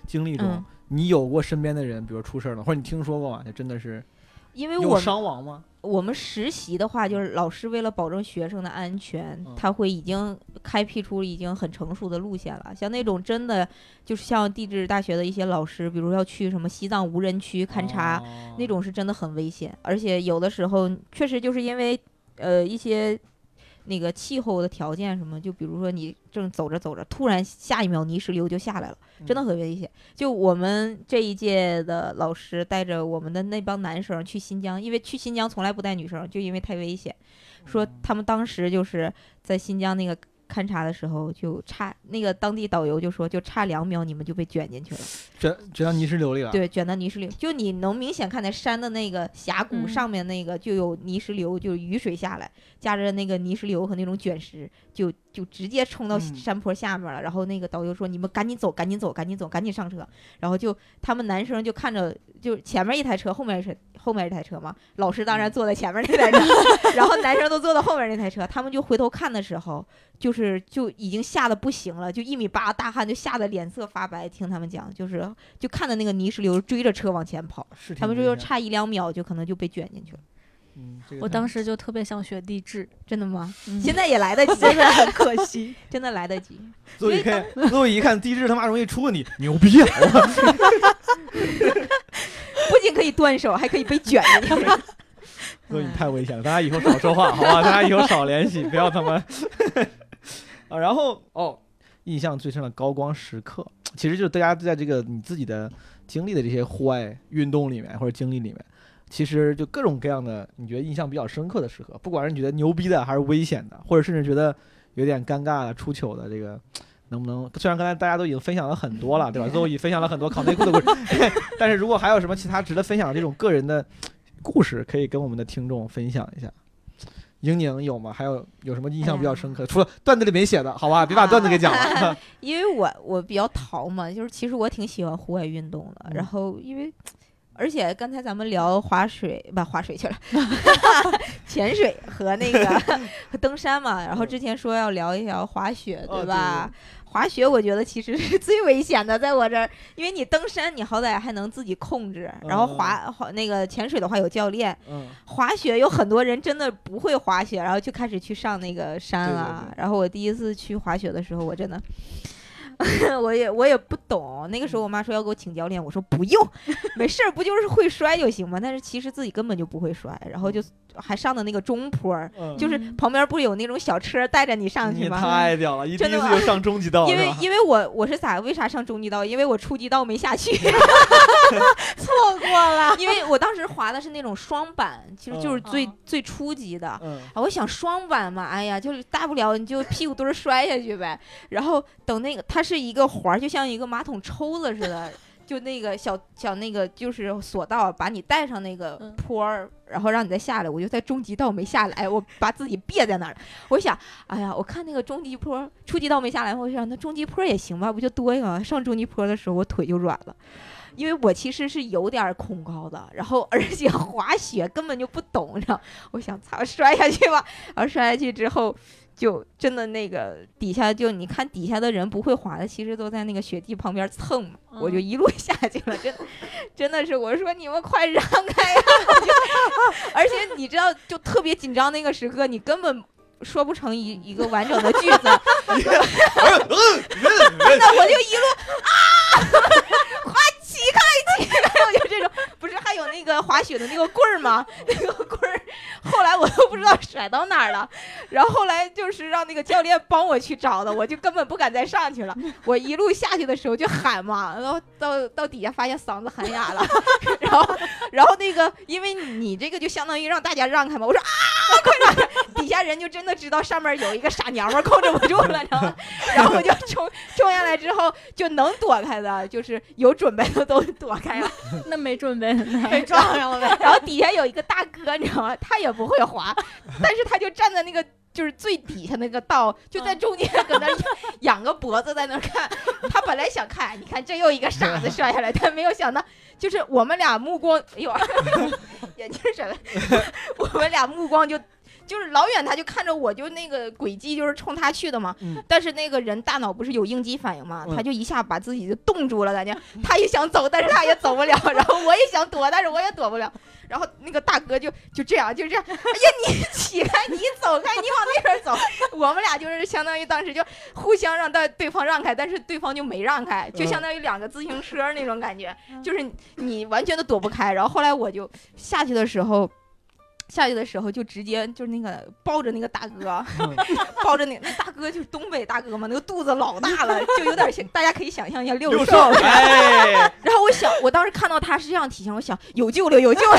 经历中，嗯你有过身边的人，比如出事儿了，或者你听说过吗？就真的是有因为我伤亡吗？我们实习的话，就是老师为了保证学生的安全，嗯他会已经开辟出已经很成熟的路线了。像那种真的就是像地质大学的一些老师，比如要去什么西藏无人区勘察，哦那种是真的很危险，而且有的时候确实就是因为呃一些那个气候的条件什么，就比如说你正走着走着，突然下一秒泥石流就下来了，真的很危险。就我们这一届的老师带着我们的那帮男生去新疆，因为去新疆从来不带女生，就因为太危险，说他们当时就是在新疆那个。勘察的时候就差那个当地导游就说就差两秒你们就被卷进去了，卷卷到泥石流里了。，对，卷到泥石流，就你能明显看见山的那个峡谷嗯上面那个就有泥石流，就是雨水下来，夹着那个泥石流和那种卷石，就就直接冲到嗯山坡下面了。然后那个导游说：“你们赶紧走，赶紧走，赶紧走，赶紧上车。”然后就他们男生就看着，就前面一台车，后面一台后面一台车嘛，老师当然坐在前面那台车，然后男生都坐到后面那台车，他们就回头看的时候，就是就已经吓得不行了，就一米八大汉就吓得脸色发白。听他们讲，就是就看着那个泥石流追着车往前跑，他们说就差一两秒就可能就被卷进去了。嗯，这个我当时就特别想学地质，真的吗？嗯现在也来得及，真的很可惜，真的来得及。所以看，所以一看地质他妈容易出问题，牛逼啊！我 不仅可以断手，还可以被卷进去。所以太危险了，大家以后少说话，好吧？大家以后少联系，不要他妈啊。然后哦，印象最深的高光时刻，其实就是大家在这个你自己的经历的这些户外运动里面或者经历里面，其实就各种各样的你觉得印象比较深刻的时刻，不管是你觉得牛逼的还是危险的，或者甚至觉得有点尴尬的、出糗的这个。能不能？虽然刚才大家都已经分享了很多了，对吧？最后也分享了很多考内裤的故事，但是如果还有什么其他值得分享的这种个人的故事，可以跟我们的听众分享一下。英宁有吗？还有有什么印象比较深刻？除了段子里没写的，好吧，别把段子给讲了。因为我我比较淘嘛，就是其实我挺喜欢户外运动的。嗯然后因为，而且刚才咱们聊滑水不滑水去了，潜水和那个 和登山嘛。然后之前说要聊一聊滑雪，哦吧？滑雪我觉得其实是最危险的，在我这儿，因为你登山你好歹还能自己控制，然后滑滑那个潜水的话有教练，嗯，滑雪有很多人真的不会滑雪，然后就开始去上那个山对对了。对然后我第一次去滑雪的时候，我真的。我也我也不懂，那个时候我妈说要给我请教练，我说不用，没事儿，不就是会摔就行吗？但是其实自己根本就不会摔，然后就还上的那个中坡就是嗯旁边不是有那种小车带着你上去你吗？太屌了，一第真的吗一次就上中级道，因为因为我我是咋为啥上中级道？因为我初级道没下去 错过了。因为我当时滑的是那种双板，其实就是最、嗯最初级的。嗯啊，我想双板嘛，哎呀，就是大不了你就屁股墩儿摔下去呗。然后等那个，它是一个环儿，就像一个马桶抽子似的，就那个小小那个就是索道，把你带上那个嗯坡儿，然后让你再下来。我就在中级道没下来，我把自己别在那儿。我想，哎呀，我看那个中级坡、初级道没下来，我想那中级坡也行吧，不就多一个？上中级坡的时候，我腿就软了。因为我其实是有点恐高的，然后 而且滑雪根本就不懂，我想操摔下去吧，然后摔下去之后，就真的那个底下就你看底下的人不会滑的，其实都在那个雪地旁边蹭嘛，我就嗯一路 下去了，真的真的是我说你们快让开呀！而且你知道就特别紧张那个时刻，你根本。说不成一一个完整的句子，真的我就一路啊，快起开起开，我就这种，不是还有那个滑雪的那个棍儿吗？那个棍儿，后来我都不知道甩到哪儿了，然后后来就是让那个教练帮我去找的，我就根本不敢再上去了。我一路下去的时候就喊嘛，然后到到底下发现嗓子喊哑了，然后然后那个因为你这个就相当于让大家让开嘛，我说啊快点，底下人就真的知道上面有一个傻娘们控制不住了，然后然后我就冲冲下来之后就能躲开的，就是有准备的都躲开了。那没准备呢。被撞上了呗。然后底下有一个大哥，你知道吗？他也不会滑，但是他就站在那个就是最底下那个道，就在中间搁那儿 仰个脖子在那儿看。他本来想看，你看这又一个傻子摔下来，但没有想到，就是我们俩目光，哎呦，眼镜甩了，我们俩目光就就是老远他就看着我，就那个轨迹就是冲他去的嘛。嗯但是那个人大脑不是有应激反应嘛，嗯他就一下把自己就冻住了，感觉他也想走，但是他也走不了，然后我也想躲，但是我也躲不了。然后那个大哥就就这样就这样，哎呀，你 起开，你走开，你往那边走。我们俩就是相当于当时就互相让对对方让开，但是对方就没让开，就相当于两个自行车那种感觉，就是你完全都躲不开。然后后来我就下去的时候。下去的时候就直接就是那个抱着那个大哥，嗯 抱着那那大哥就是东北大哥嘛，那个肚子老大了，就有点像大家可以想象一下六兽六兽。哎，然后我想，我当时看到他是这样体型，我想有救了，有救了。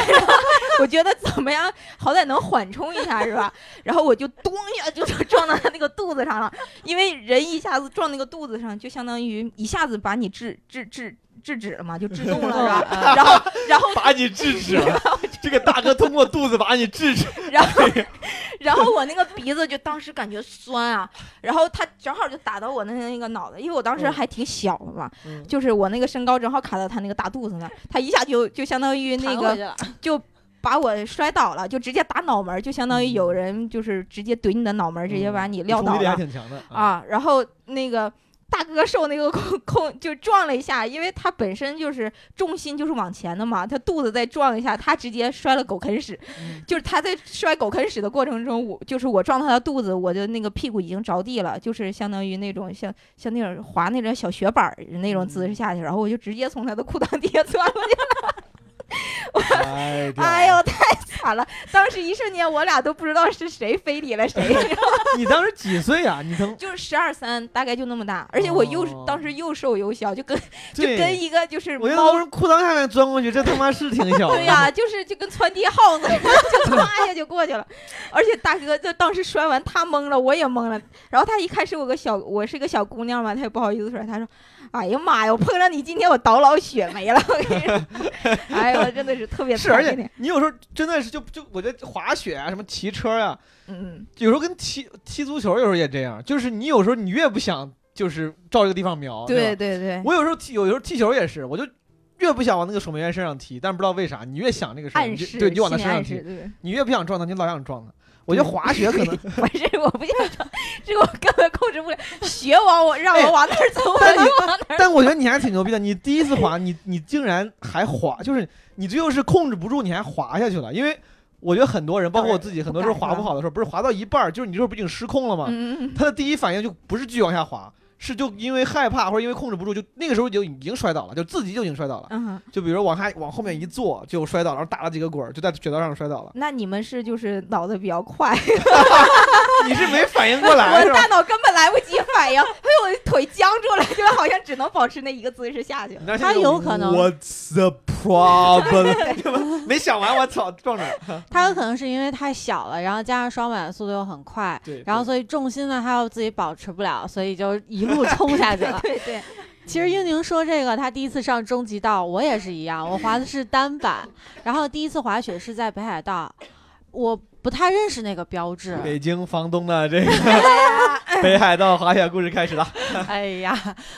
我觉得怎么样，好歹能缓冲一下，是吧？然后我就咚一下就撞到他那个肚子上了，因为人一下子撞那个肚子上，就相当于一下子把你制制制制止了嘛，就制动了，是吧？然后然后把你制止了。这个大哥通过肚子把你治治。然后，然后我那个鼻子就当时感觉酸啊，然后他正好就打到我的那个脑袋，因为我当时嗯还挺小的嘛，嗯就是我那个身高正好卡到他那个大肚子那儿，他一下就 就相当于那个就把我摔倒了，就直接打脑门儿，就相当于有人就是直接怼你的脑门儿，直接把你撂倒了挺强的。啊，然后那个。大哥受那个 控控就撞了一下，因为他本身就是重心就是往前的嘛，他肚子再撞一下，他直接摔了狗啃屎。嗯就是他在摔狗啃屎的过程中，我就是我撞他的肚子，我的那个屁股已经着地了，就是相当于那种像像那种滑那种小雪板儿那种姿势下去，然后我就直接从他的裤裆 底下钻过去了。哎屌哎呦，太惨了！当时一瞬间，我俩都不知道是谁非礼了谁，你当时几岁啊？你曾 就是十二三，大概就那么大，而且我又、哦当时又瘦又小，就跟就跟一个就是我猫从裤裆下面钻过去，这他妈是挺小的。对呀、就是就跟窜地耗子就唰一下就过去了。而且大哥这当时摔完，他懵了，我也懵了。然后他一开始我个小，我是个小姑娘嘛，他也不好意思说，他说：“哎呀妈呀，我碰上你今天我倒老血霉了。”我跟你说，哎呦，真的是特别是，而且你有时候真的是就就我觉得滑雪啊，什么骑车呀、嗯，有时候跟踢踢足球有时候也这样，就是你有时候你越不想就是照这个地方瞄，对吧对对，我有时候踢有时候踢球也是，我就越不想往那个守门员身上踢，但是不知道为啥，你越想那个你就，对，你就往他身上踢。你越不想撞他，你老想撞他。我觉得滑雪可能，不是，我不想这个我根本控制不了，雪往我让我往哪儿走，我就往哪儿。但我觉得你还挺牛逼的。你第一次滑，你你竟然还滑，就是你最后是控制不住，你还滑下去了。因为我觉得很多人，包括我自己，很多时候滑不好的时候，不是滑到一半儿，就是你这时候不已经失控了吗？他的第一反应就不是继续往下滑，是就因为害怕或者因为控制不住，就那个时候就已经摔倒了，就自己就已经摔倒了。嗯，就比如往下往后面一坐就摔倒了，然后打了几个滚儿，就在雪道上摔倒了。那你们是就是脑子比较快，你是没反应过来 我？的大脑根本来不及反应，哎呦，我的腿僵住了，就好像只能保持那一个姿势下去。他有可能 What's the problem？对吧没想完，我操，撞着了。他有可能是因为太小了，然后加上双板速度又很快，对，然后所以重心呢他又自己保持不了，所以就一路冲下去了。对对，其实英宁说这个，他第一次上终极道，我也是一样，我滑的是单板，然后第一次滑雪是在北海道，我不太认识那个标志。北京房东的这个 北海道滑雪故事开始了。哎呀，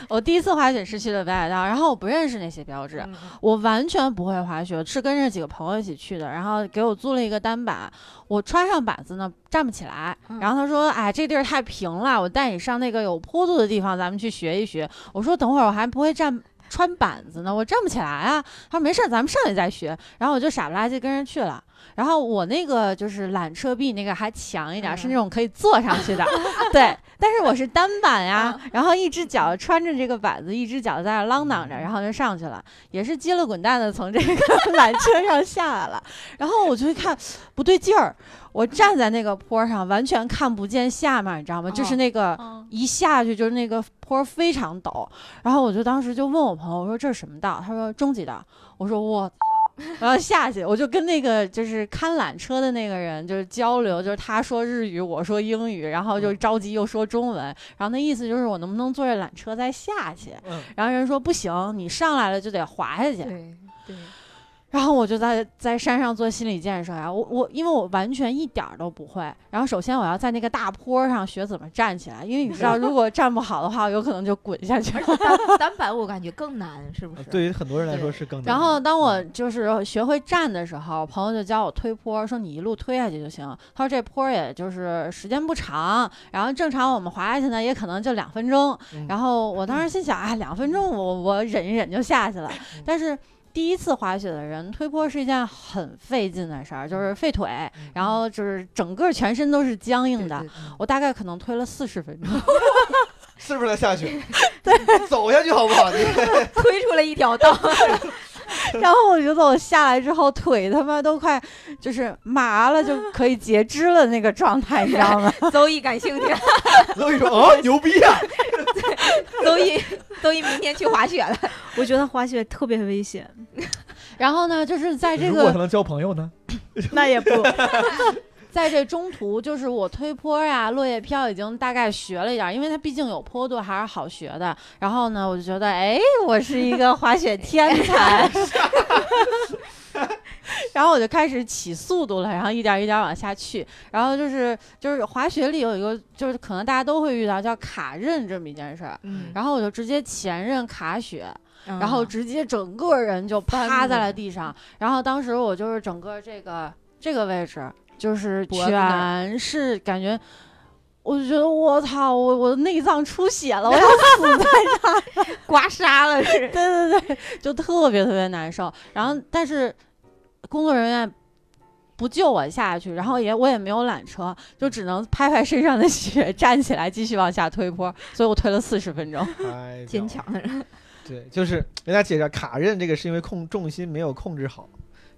我第一次滑雪是去的北海道，然后我不认识那些标志，嗯我完全不会滑雪，是跟着几个朋友一起去的，然后给我租了一个单板，我穿上板子呢站不起来，嗯然后他说，哎，这地儿太平了，我带你上那个有坡度的地方，咱们去学一学。我说等会儿我还不会站。穿板子呢，我站不起来啊。他说没事，咱们上去再学。然后我就傻不拉几跟着去了。然后我那个就是缆车比你那个还强一点，嗯是那种可以坐上去的。对，但是我是单板呀，然后一只脚穿着这个板子，一只脚在那儿啷当着，然后就上去了，也是接了滚蛋的从这个 缆车上下来了。然后我就一看不对劲儿，我站在那个坡上，完全看不见下面，你知道吗？就是那个嗯，一下去就是那个坡非常陡，然后我就当时就问我朋友，我说这是什么道？他说中级道。我说我操，然后下去我就跟那个就是看缆车的那个人就是交流，就是他说日语，我说英语，然后就着急又说中文，然后那意思就是我能不能坐着缆车再下去？嗯，然后人说不行，你上来了就得滑下去。对对，然后我就在在山上做心理建设呀，我我因为我完全一点儿都不会。然后首先我要在那个大坡上学怎么站起来，因为你知道，如果站不好的话，有可能就滚下去。单单板我感觉更难，是不是？对于很多人来说是更难。然后当我就是学会站的时候，朋友就教我推坡，说你一路推下去就行。他说这坡也就是时间不长，然后正常我们滑下去呢，也可能就两分钟。嗯然后我当时心想，哎，两分钟我我忍一忍就下去了。但是第一次滑雪的人推坡是一件很费劲的事儿，就是费腿，然后就是整个全身都是僵硬的。我大概可能推了四十分钟，是不是在下雪？对，走下去好不好？你 推出了一条道，然后我觉得我下来之后腿他妈都快就是麻了，就可以截肢了那个状态，你知道吗？邹毅感兴趣，所以说啊，牛逼啊！邹毅邹毅明天去滑雪了。我觉得滑雪特别危险，然后呢，就是在这个如果他能交朋友呢？那也不在这中途，就是我推坡呀、落叶飘已经大概学了一点儿，因为它毕竟有坡度，还是好学的。然后呢，我就觉得，哎，我是一个滑雪天才。然后我就开始起速度了，然后一点儿一点儿往下去。然后就是就是滑雪里有一个，就是可能大家都会遇到叫卡刃这么一件事儿。嗯，然后我就直接前刃卡雪，然然后直接整个人就趴在了地上。然后当时我就是整个这个这个位置，就是全是感觉，我就觉得我操，我我的内脏出血了，我要 死在 刮痧了是。对对对，就特别特别难受。然后但是工作人员。不救我下去，然后也我也没有缆车，就只能拍拍身上的血，站起来继续往下推坡，所以我推了四十分钟。太坚强的人，对，就是给大家解释一下，卡刃这个是因为控重心没有控制好，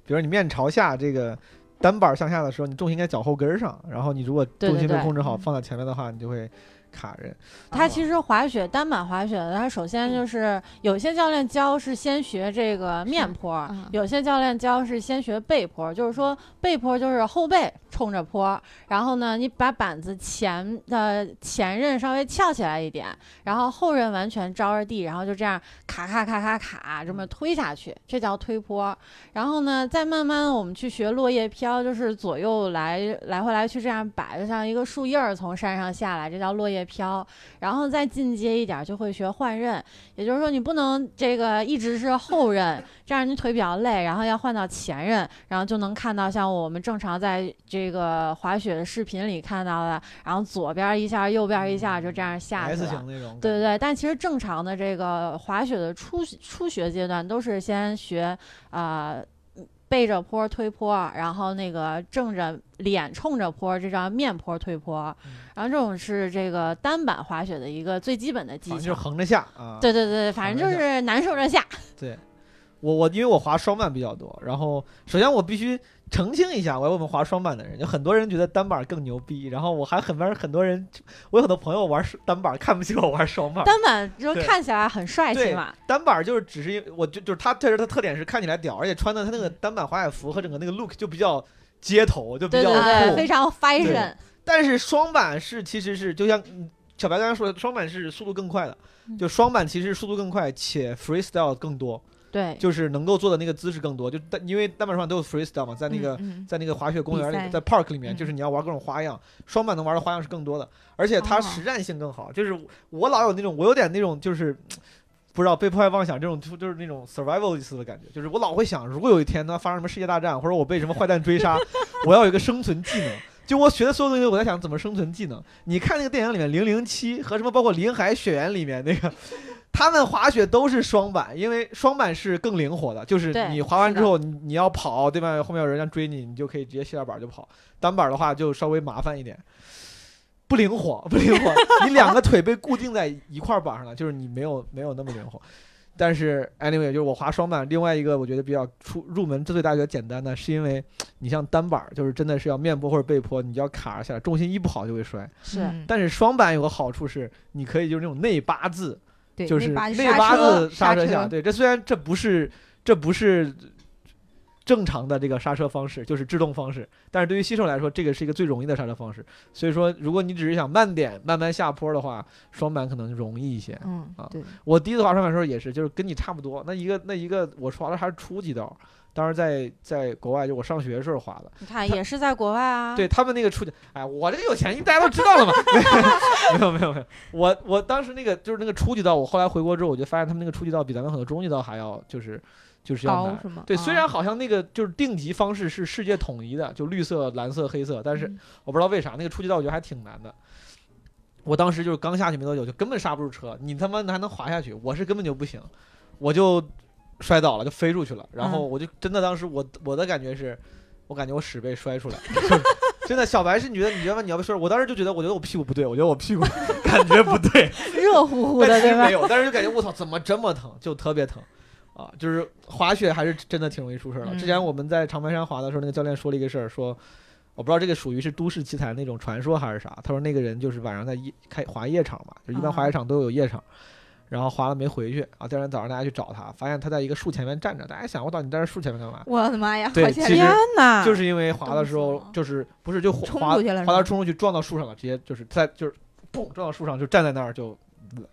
比如你面朝下这个单板向下的时候，你重心应该脚后跟儿上，然后你如果重心没控制好嗯。放在前面的话，你就会卡人，他其实滑雪单板滑雪的，他首先就是有些教练教是先学这个面坡嗯，有些教练教是先学背坡，就是说背坡就是后背冲着坡，然后呢你把板子前的前刃稍微翘起来一点，然后后刃完全着着地，然后就这样卡卡卡卡卡这么推下去，这叫推坡。然后呢再慢慢我们去学落叶飘，就是左右来来回来去这样摆，就像一个树叶儿从山上下来，这叫落叶飘。然后再进阶一点，就会学换刃，也就是说你不能这个一直是后刃，这样你腿比较累，然后要换到前刃，然后就能看到像我们正常在这个滑雪的视频里看到的，然后左边一下，右边一下，就这样下去 S 了。型那种。对对对，但其实正常的这个滑雪的初初学阶段都是先学啊。呃背着坡推坡，然后那个正着脸冲着坡，这叫面坡推坡。嗯然后这种是这个单板滑雪的一个最基本的技反正就是巧。横着下啊。对对对，反正就是难受着下。对，我我因为我滑双板比较多，然后首先我必须澄清一下，我我们滑双板的人，有很多人觉得单板更牛逼，然后我还很多很多人，我有很多朋友玩单板看不起我玩双板。单板就是看起来很帅气对嘛，单板就是只是因为我就就是它确实它特点是看起来屌，而且穿的它那个单板滑雪服和整个那个 look 就比较街头，就比较酷。非常 fashion。但是双板是其实是就像嗯小白刚才说的，双板是速度更快的，嗯就双板其实速度更快且 freestyle 更多，对，就是能够做的那个姿势更多。就但因为单板双板都有 freestyle 嘛，在那个、嗯在那个滑雪公园里，比赛在 park 里面，嗯就是你要玩各种花样，双板能玩的花样是更多的，而且它哦实战性更好。就是我老有那种，我有点那种就是。不知道被迫害妄想这种就就是那种 survivalist 的感觉，就是我老会想，如果有一天呢发生什么世界大战，或者我被什么坏蛋追杀，我要有一个生存技能。就我学的所有东西，我在想怎么生存技能。你看那个电影里面，零零七和什么包括林海雪原里面那个，他们滑雪都是双板，因为双板是更灵活的，就是你滑完之后，你你要跑，对吧？后面有人要追你，你就可以直接卸了板就跑。单板的话就稍微麻烦一点，不灵活，不灵活。你两个腿被固定在一块板上了，就是你没有没有那么灵活。但是 anyway，就是我滑双板，另外一个我觉得比较出入门，这对大家觉得简单的，是因为你像单板儿，就是真的是要面坡或者背坡，你就要卡下来，重心一不好就会摔。是嗯但是双板有个好处是，你可以就是那种内八字，对就是那内八字刹车下。对，这虽然这不是这不是正常的这个刹车方式，就是制动方式，但是对于新手来说，这个是一个最容易的刹车方式。所以说，如果你只是想慢点、慢慢下坡的话，双板可能容易一些。嗯啊，对，我第一次滑双板的时候也是，就是跟你差不多。那一个那一个，我滑的还是初级道，当时在在国外，就我上学的时候滑的。你看也是在国外啊。对他们那个初级，哎，我这个有钱，大家都知道了嘛。没有没有没有，我我当时那个就是那个初级道，我后来回国之后，我就发现他们那个初级道比咱们很多中级道还要就是就是要难。对，啊虽然好像那个就是定级方式是世界统一的，就绿色、蓝色、黑色，但是嗯我不知道为啥那个初级道我觉得还挺难的。我当时就是刚下去没多久，就根本刹不住车，你他妈还能滑下去，我是根本就不行，我就摔倒了，就飞出去了。然后嗯我就真的当时我我的感觉是，我感觉我屎被摔出来，就 是真的。小白是你觉得你觉得你要被摔，我当时就觉得我觉得我屁股不对，我觉得我屁股 感觉不对，热乎乎的，对吧？但是没有，但是就感觉我操，怎么这么疼，就特别疼。啊，就是滑雪还是真的挺容易出事儿的。之前嗯我们在长白山滑的时候，那个教练说了一个事儿，说我不知道这个属于是都市奇才那种传说还是啥。他说那个人就是晚上在夜开滑夜场嘛，就一般滑啊雪场都有夜场，然后滑了没回去啊。第二天早上大家去找他，发现他在一个树前面站着。大家想，我到，你在这树前面干嘛？我的妈呀，好吓人天哪！就是因为滑的时候就是不是就滑滑到冲出去撞到树上了，直接就是在就是嘣撞到树上，就站在那儿就呃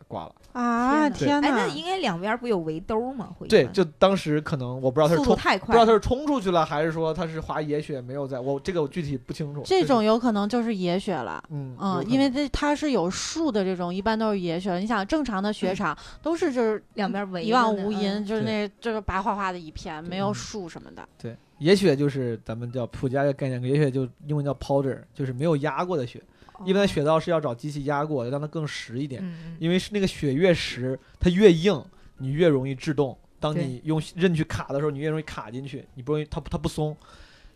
挂了。啊，天哪！那应该两边不有围兜吗？会对，就当时可能我不知道他是冲速度太快，不知道他是冲出去了，还是说他是滑野雪没有在，我这个我具体不清楚。这种有可能就是野雪了。嗯嗯，因为这它是有树的这种，一般都是野雪。你想，正常的雪场都是就是两边围一望无垠，嗯就是那就是白花花的一片，没有嗯树什么的。对野雪就是咱们叫普及的概念，野雪就英文叫 powder，就是没有压过的雪。一般哦雪道是要找机器压过，让它更实一点，因为是那个雪越实，它越硬，你越容易制动。当你用刃去卡的时候，你越容易卡进去，你不容易它它不松。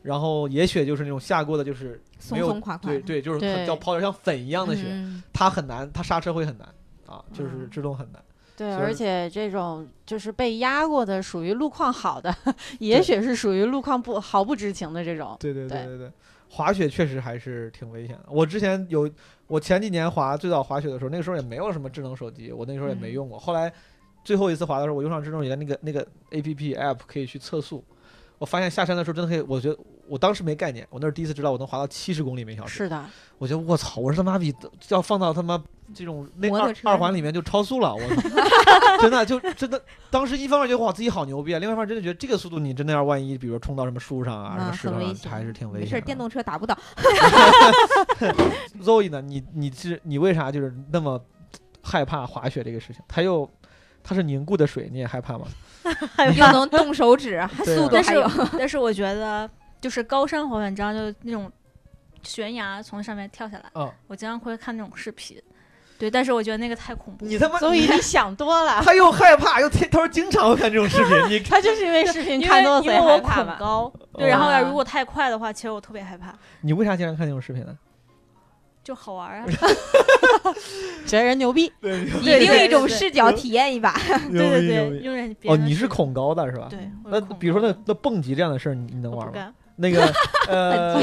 然后野雪就是那种下过的，就是松没有松垮垮的，对对，就是叫 powder，像粉一样的雪，嗯它很难，它刹车会很难啊，就是嗯制动很难。对，而且这种就是被压过的，属于路况好的，野雪是属于路况不毫不知情的这种。对对对对对对，滑雪确实还是挺危险的。我之前有，我前几年滑最早滑雪的时候，那个时候也没有什么智能手机，我那时候也没嗯用过。后来最后一次滑的时候，我用上智能手机，那个那个 A P P app 可以去测速。我发现下山的时候真的可以，我觉得我当时没概念，我那是第一次知道我能滑到七十公里每小时。是的，我觉得我操，我说他妈比要放到他妈这种那二二环里面就超速了，我 真的就真的当时一方面觉得哇自己好牛逼啊，另外一方面真的觉得这个速度你真的要万一比如冲到什么树上啊、什么还是挺危险没事。电动车打不倒。Zoe 呢？你你是你为啥就是那么害怕滑雪这个事情？它又它是凝固的水，你也害怕吗？又能动手指，速度还有，但是我觉得就是高山滑板，你知道，就是那种悬崖从上面跳下来，嗯我经常会看那种视频。对，但是我觉得那个太恐怖了。你他妈所以你想多了。他又害怕又天，他说经常会看这种视频，你 他就是因为视频因为看多了，所以害怕吧。恐高，对，然后如果太快的话，其实我特别害怕，你为啥经常看这种视频呢？就好玩啊。觉得人牛逼，对以对另一种对视角体验一把。对对对，用人别哦，你是恐高的是吧？。对，我那比如说那那蹦极这样的事儿，你你能玩吗？那个呃，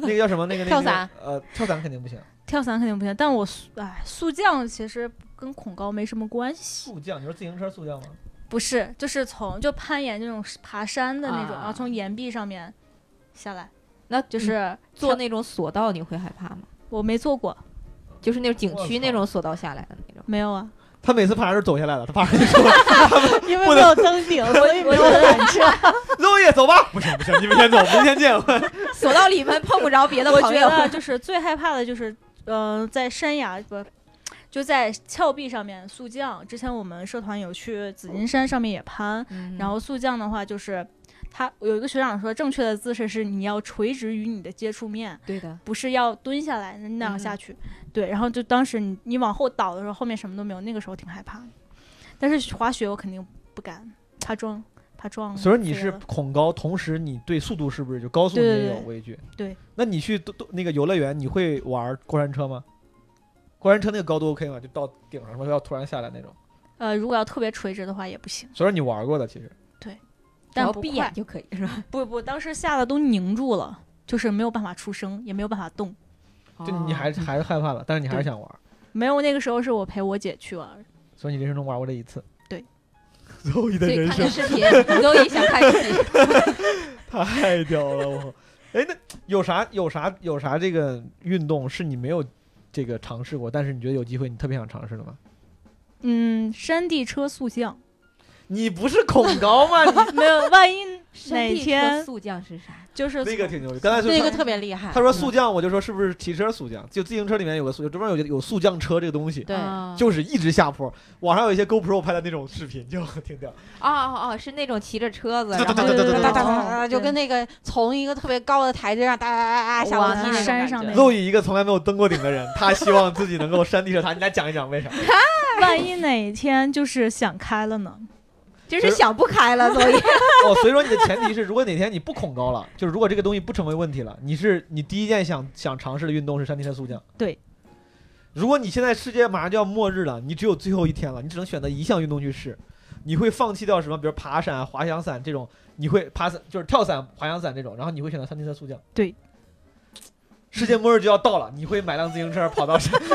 那个叫什么？那个那个跳伞呃，跳伞肯定不行。跳伞肯定不行，但我速哎速降其实跟恐高没什么关系，速降，你说自行车速降吗？不是，就是从就攀岩那种爬山的那种，然后啊从岩壁上面下来，那就是坐那种索道你会害怕吗？我没坐过，就是那种景区那种索道下来的那种。没有啊，他每次爬山是走下来的，他爬上去说因为没有登顶，所以没有缆车。“Zoe 走吧。”不行不行，你们先走，明天见。索道里面碰不着别的我觉。得就是最害怕的就是，呃，在山崖不。就在峭壁上面速降。之前我们社团有去紫金山上面也攀，嗯然后速降的话，就是他有一个学长说，正确的姿势是你要垂直于你的接触面，对的，不是要蹲下来那样嗯下去。对，然后就当时你你往后倒的时候，后面什么都没有，那个时候挺害怕的。但是滑雪我肯定不敢，怕撞，怕撞。所以你是恐高，同时你对速度是不是就高速你也有畏惧？对。那你去都都那个游乐园，你会玩过山车吗？过山车那个高度 OK 吗？就到顶上，什么要突然下来那种。呃，如果要特别垂直的话也不行，所以说你玩过的，其实只但不闭眼。就可以是吧？不不，当时吓得都凝住了，就是没有办法出声，也没有办法动。就你还是还是害怕了，但是你还是想玩，没有，那个时候是我陪我姐去玩，所以你人生中玩过这一次。对。Zoe 的所以人生视频，你都也想看视频。太屌了，我。哎，那有啥有啥有啥这个运动是你没有这个尝试过，但是你觉得有机会你特别想尝试的吗？嗯，山地车速降，你不是恐高吗？你没有，万一哪天速降是啥？就是那个挺牛逼。刚才说那个特别厉害。他说速降，我就说是不是骑车速降？就自行车里面有个速，专门有有速降车这个东西，对，啊就是一直下坡。网上有一些 GoPro 拍的那种视频，就挺屌。哦哦哦，是那种骑着车子，哒哒哒哦哒哒，就跟那个从一个特别高的台阶上哒哒哒哒下楼梯那种感觉山上那肉以一个从来没有登过顶的人，他希望自己能够山地车他。你来讲一讲为啥？万一哪一天就是想开了呢？就是想不开了，所以 哦，所以说你的前提是，如果哪天你不恐高了，就是如果这个东西不成为问题了，你是你第一件想想尝试的运动是山地车速降。对。如果你现在世界马上就要末日了，你只有最后一天了，你只能选择一项运动去试，你会放弃掉什么？比如爬山、滑翔伞这种，你会爬伞就是跳伞、滑翔伞这种，然后你会选择山地车速降。对。世界末日就要到了，你会买辆自行车跑到山，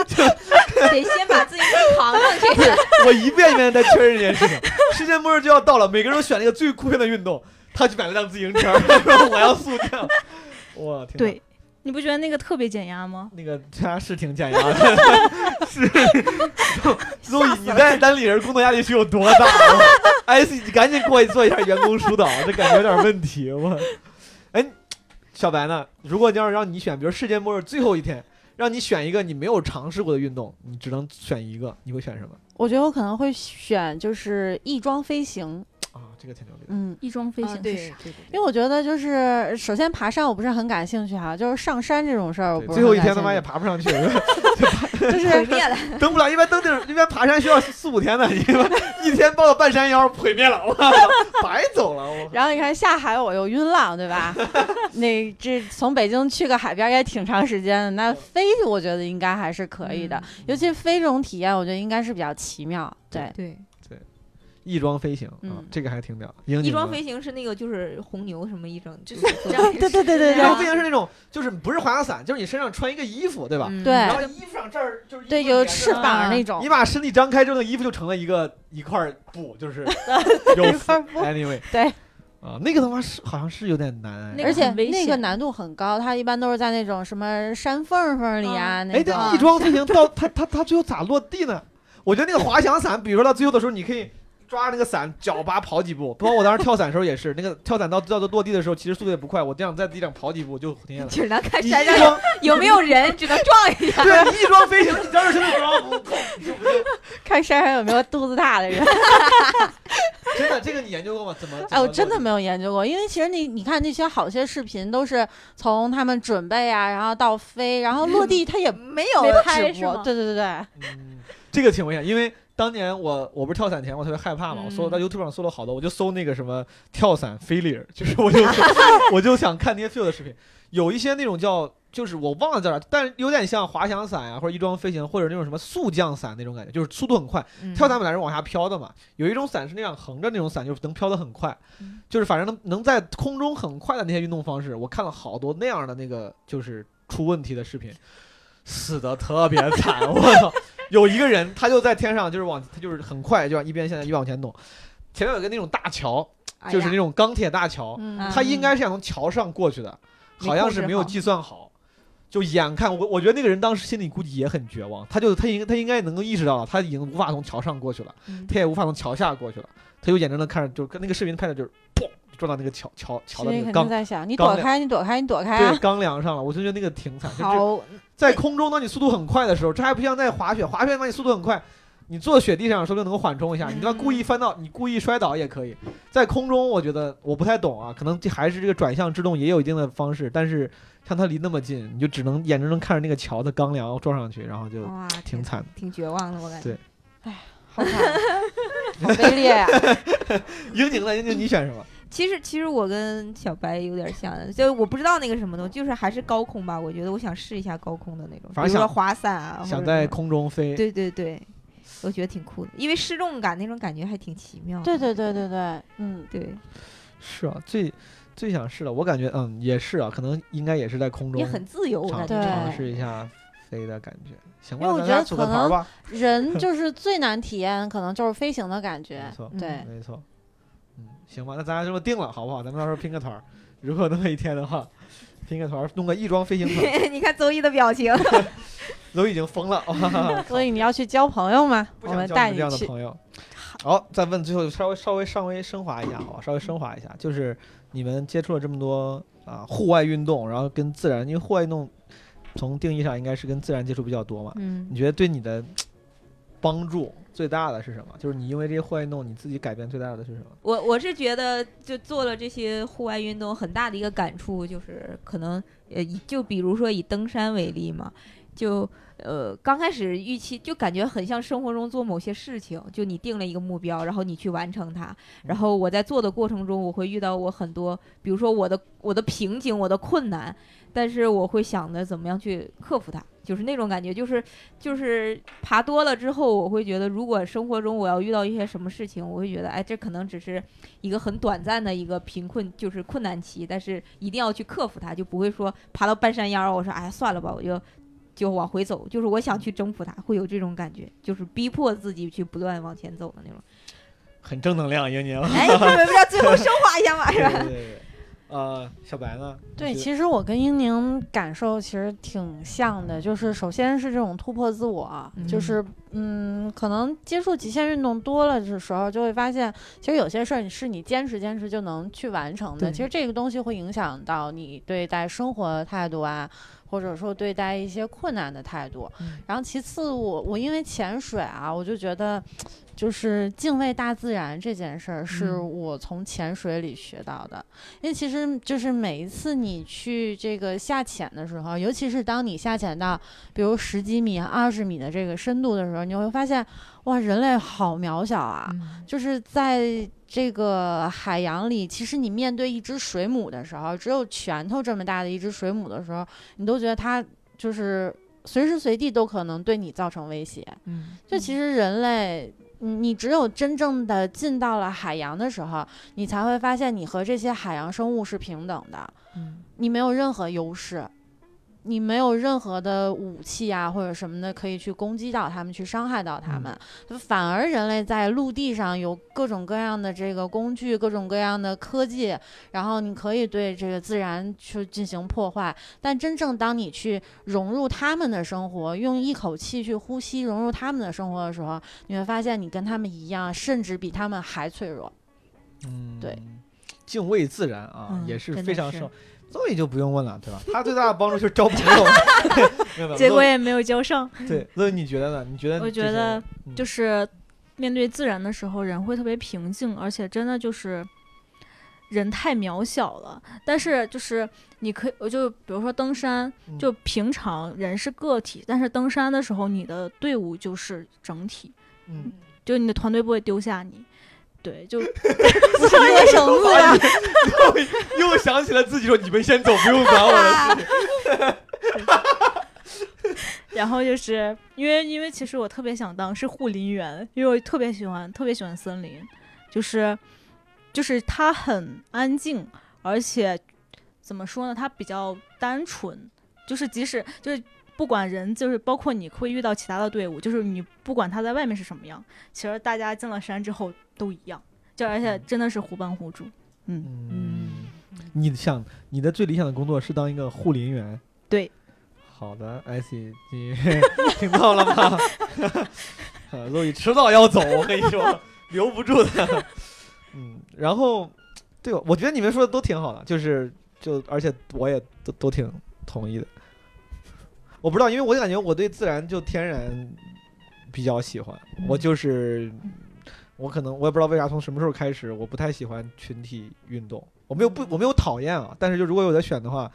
得先把自行车扛上去。我一遍一遍地在确认这件事情。世界末日就要到了，每个人都选了一个最酷炫的运动，他去买了辆自行车，他说我要速降。哇，天哪对，你不觉得那个特别减压吗？那个他是挺减压的，是。所以你在单立人工作压力是有多大？艾希，你赶紧过去做一下员工疏导，这感觉有点问题。我，哎，小白呢？如果要是让你选，比如世界末日最后一天，让你选一个你没有尝试过的运动，你只能选一个，你会选什么？我觉得我可能会选就是翼装飞行，啊，这个挺牛逼的。嗯，翼装飞行啊对是啥？对因为我觉得就是首先爬山我不是很感兴趣哈，就是上山这种事儿最后一天他妈也爬不上去，就是毁灭了。登不了，一般登顶，一般爬山需要四五天的，一般一天抱到半山腰毁灭了，我白走了，我。然后你看下海我又晕浪，对吧？那这从北京去个海边也挺长时间的，那飞我觉得应该还是可以的，尤其飞这种体验，我觉得应该是比较奇妙。对，对，翼装飞行啊嗯，这个还挺屌。英翼装飞行是那个就是红牛什么一整，就是对对对对翼装对飞行是那种，就是不是滑翔伞，就是你身上穿一个衣服，对吧？嗯。对。然后衣服上这儿就是对，有翅膀那种。你。把身体张开之后，那衣服就成了一个一块布，就是 有一块布 Anyway，对。啊，那个他妈是好像是有点难而且那个难度很高，它一般都是在那种什么山缝缝里啊，那哎，种这翼装飞行到它它它最后咋落地呢？我觉得那个滑翔伞，比如说到最后的时候，你可以抓那个伞，脚拔跑几步。包括我当时跳伞的时候也是，那个跳伞到到落地的时候，其实速度也不快，我这样在地上跑几步就停下来。只能看山上装 有没有人，只能撞一下。对你翼装飞行，你张着身子装，砰就看山上有没有肚子大的人。真的这个你研究过吗？怎么？哎，我真的没有研究过，因为其实你你看那些好些视频都是从他们准备啊，然后到飞，然后落地他也没有拍直播。是吗对对对对，嗯，这个挺危险，因为当年我我不是跳伞前我特别害怕嘛，我搜到 YouTube 上搜了好多，我就搜那个什么跳伞 failure，就是我就 我就想看那些 fail 的视频，有一些那种叫。就是我忘了叫啥，但是有点像滑翔伞啊，或者翼装飞行，或者那种什么速降伞那种感觉，就是速度很快。嗯跳伞本来是往下飘的嘛，有一种伞是那样横着那种伞，就是能飘得很快，嗯就是反正能能在空中很快的那些运动方式，我看了好多那样的那个就是出问题的视频，死的特别惨，我操！有一个人他就在天上，就是往他就是很快，就往一边现在一边往前走，前面有个那种大桥，就是那种钢铁大桥，他应该是想从桥上过去的，没好像是没有计算好。就眼看我，我觉得那个人当时心里估计也很绝望，他就他应他应该能够意识到了，他已经无法从桥上过去了，嗯他也无法从桥下过去了，他就眼睁睁看着，就跟那个视频拍的就是砰撞到那个桥桥桥的那个钢在想，你躲开，你躲开，你躲开对啊！钢梁上了，我就觉得那个挺惨。就就好，在空中，当你速度很快的时候，这还不像在滑雪，滑雪当你速度很快，你坐雪地上说不定能够缓冲一下，你他妈故意翻到，你故意摔倒也可以。在空中，我觉得我不太懂啊，可能这还是这个转向制动也有一定的方式，但是像它离那么近，你就只能眼睁睁看着那个桥的钢梁撞上去，然后就哇，挺惨的。挺绝望的，我感觉。对哎好惨，好卑劣呀！英宁呢？英宁你选什么？其实其实我跟小白有点像，就我不知道那个什么东西，就是还是高空吧。我觉得我想试一下高空的那种，反正比如说滑伞啊，或想在空中飞？对对对，我觉得挺酷的，因为失重感那种感觉还挺奇妙的。对对对对对，嗯，对，是啊，最最想试的，我感觉嗯也是啊，可能应该也是在空中也很自由，我尝感觉。对尝试一下飞的感觉。行吧，因为我觉得可能吧。人 就是最难体验，可能就是飞行的感觉没。错，嗯对，没错。嗯，行吧，那咱俩这么定了，好不好？咱们到时候拼个团儿，如果那么一天的话，拼个团儿，弄个翼装飞行团，你看周毅的表情，都已经疯了。所以你要去交朋友吗？不我们想交你这样的带你去。朋友。好，再问最后稍微稍微稍微升华一下，好吧，稍微升华一下，就是你们接触了这么多啊户外运动，然后跟自然，因为户外运动从定义上应该是跟自然接触比较多嘛，嗯你觉得对你的帮助最大的是什么？就是你因为这些户外运动，你自己改变最大的是什么？我我是觉得，就做了这些户外运动，很大的一个感触就是，可能呃，就比如说以登山为例嘛，就呃刚开始预期就感觉很像生活中做某些事情，就你定了一个目标，然后你去完成它，然后我在做的过程中，我会遇到我很多，比如说我的我的瓶颈，我的困难，但是我会想着怎么样去克服它，就是那种感觉，就是就是爬多了之后，我会觉得，如果生活中我要遇到一些什么事情，我会觉得，哎，这可能只是一个很短暂的一个贫困，就是困难期，但是一定要去克服它，就不会说爬到半山腰，我说，哎，算了吧，我就就往回走，就是我想去征服它，会有这种感觉，就是逼迫自己去不断往前走的那种。很正能量，英宁。哎，不是不是，最后 升华一下嘛，是吧？对对对对，呃，小白呢？对，其实我跟英宁感受其实挺像的，就是首先是这种突破自我，就是嗯，可能接触极限运动多了的时候，就会发现，其实有些事儿你是你坚持坚持就能去完成的。其实这个东西会影响到你对待生活的态度啊，或者说对待一些困难的态度。嗯然后其次我，我因为潜水啊，我就觉得。就是敬畏大自然这件事儿，是嗯我从潜水里学到的。因为其实就是每一次你去这个下潜的时候，尤其是当你下潜到比如十几米、二十米的这个深度的时候，你会发现，哇，人类好渺小啊！嗯就是在这个海洋里，其实你面对一只水母的时候，只有拳头这么大的一只水母的时候，你都觉得它就是随时随地都可能对你造成威胁。嗯，就其实人类，你你只有真正的进到了海洋的时候，你才会发现你和这些海洋生物是平等的，嗯你没有任何优势。你没有任何的武器啊，或者什么的可以去攻击到他们，去伤害到他们。就反而人类在陆地上有各种各样的这个工具，各种各样的科技，然后你可以对这个自然去进行破坏。但真正当你去融入他们的生活，用一口气去呼吸融入他们的生活的时候，你会发现你跟他们一样，甚至比他们还脆弱。嗯，对，敬畏自然啊，嗯也是非常受。邹宇就不用问了，对吧？他最大的帮助就是交朋友。结果也没有交上。对，所以你觉得呢？你觉得？我觉得嗯就是面对自然的时候，人会特别平静，而且真的就是人太渺小了。但是就是你可以，我就比如说登山，嗯就平常人是个体，但是登山的时候，你的队伍就是整体，嗯，就你的团队不会丢下你。对，就 不是一个绳子呀，又又想起了自己说：“你们先走，不用管我的事情。然后就是因为因为其实我特别想当是护林员，因为我特别喜欢特别喜欢森林，就是就是它很安静，而且怎么说呢，它比较单纯，就是即使就是不管人，就是包括你会遇到其他的队伍，就是你不管他在外面是什么样，其实大家进了山之后都一样，就而且真的是互帮互助。”嗯，你想你的最理想的工作是当一个护林员？对。好的，I C，你 听到了吗？呃陆毅迟早要走，我跟你说，留不住的。嗯，然后，对，我觉得你们说的都挺好的，就是就而且我也都都挺同意的。我不知道，因为我感觉我对自然就天然比较喜欢，我就是我可能我也不知道为啥从什么时候开始，我不太喜欢群体运动。我没有不我没有讨厌啊，但是就如果有的选的话，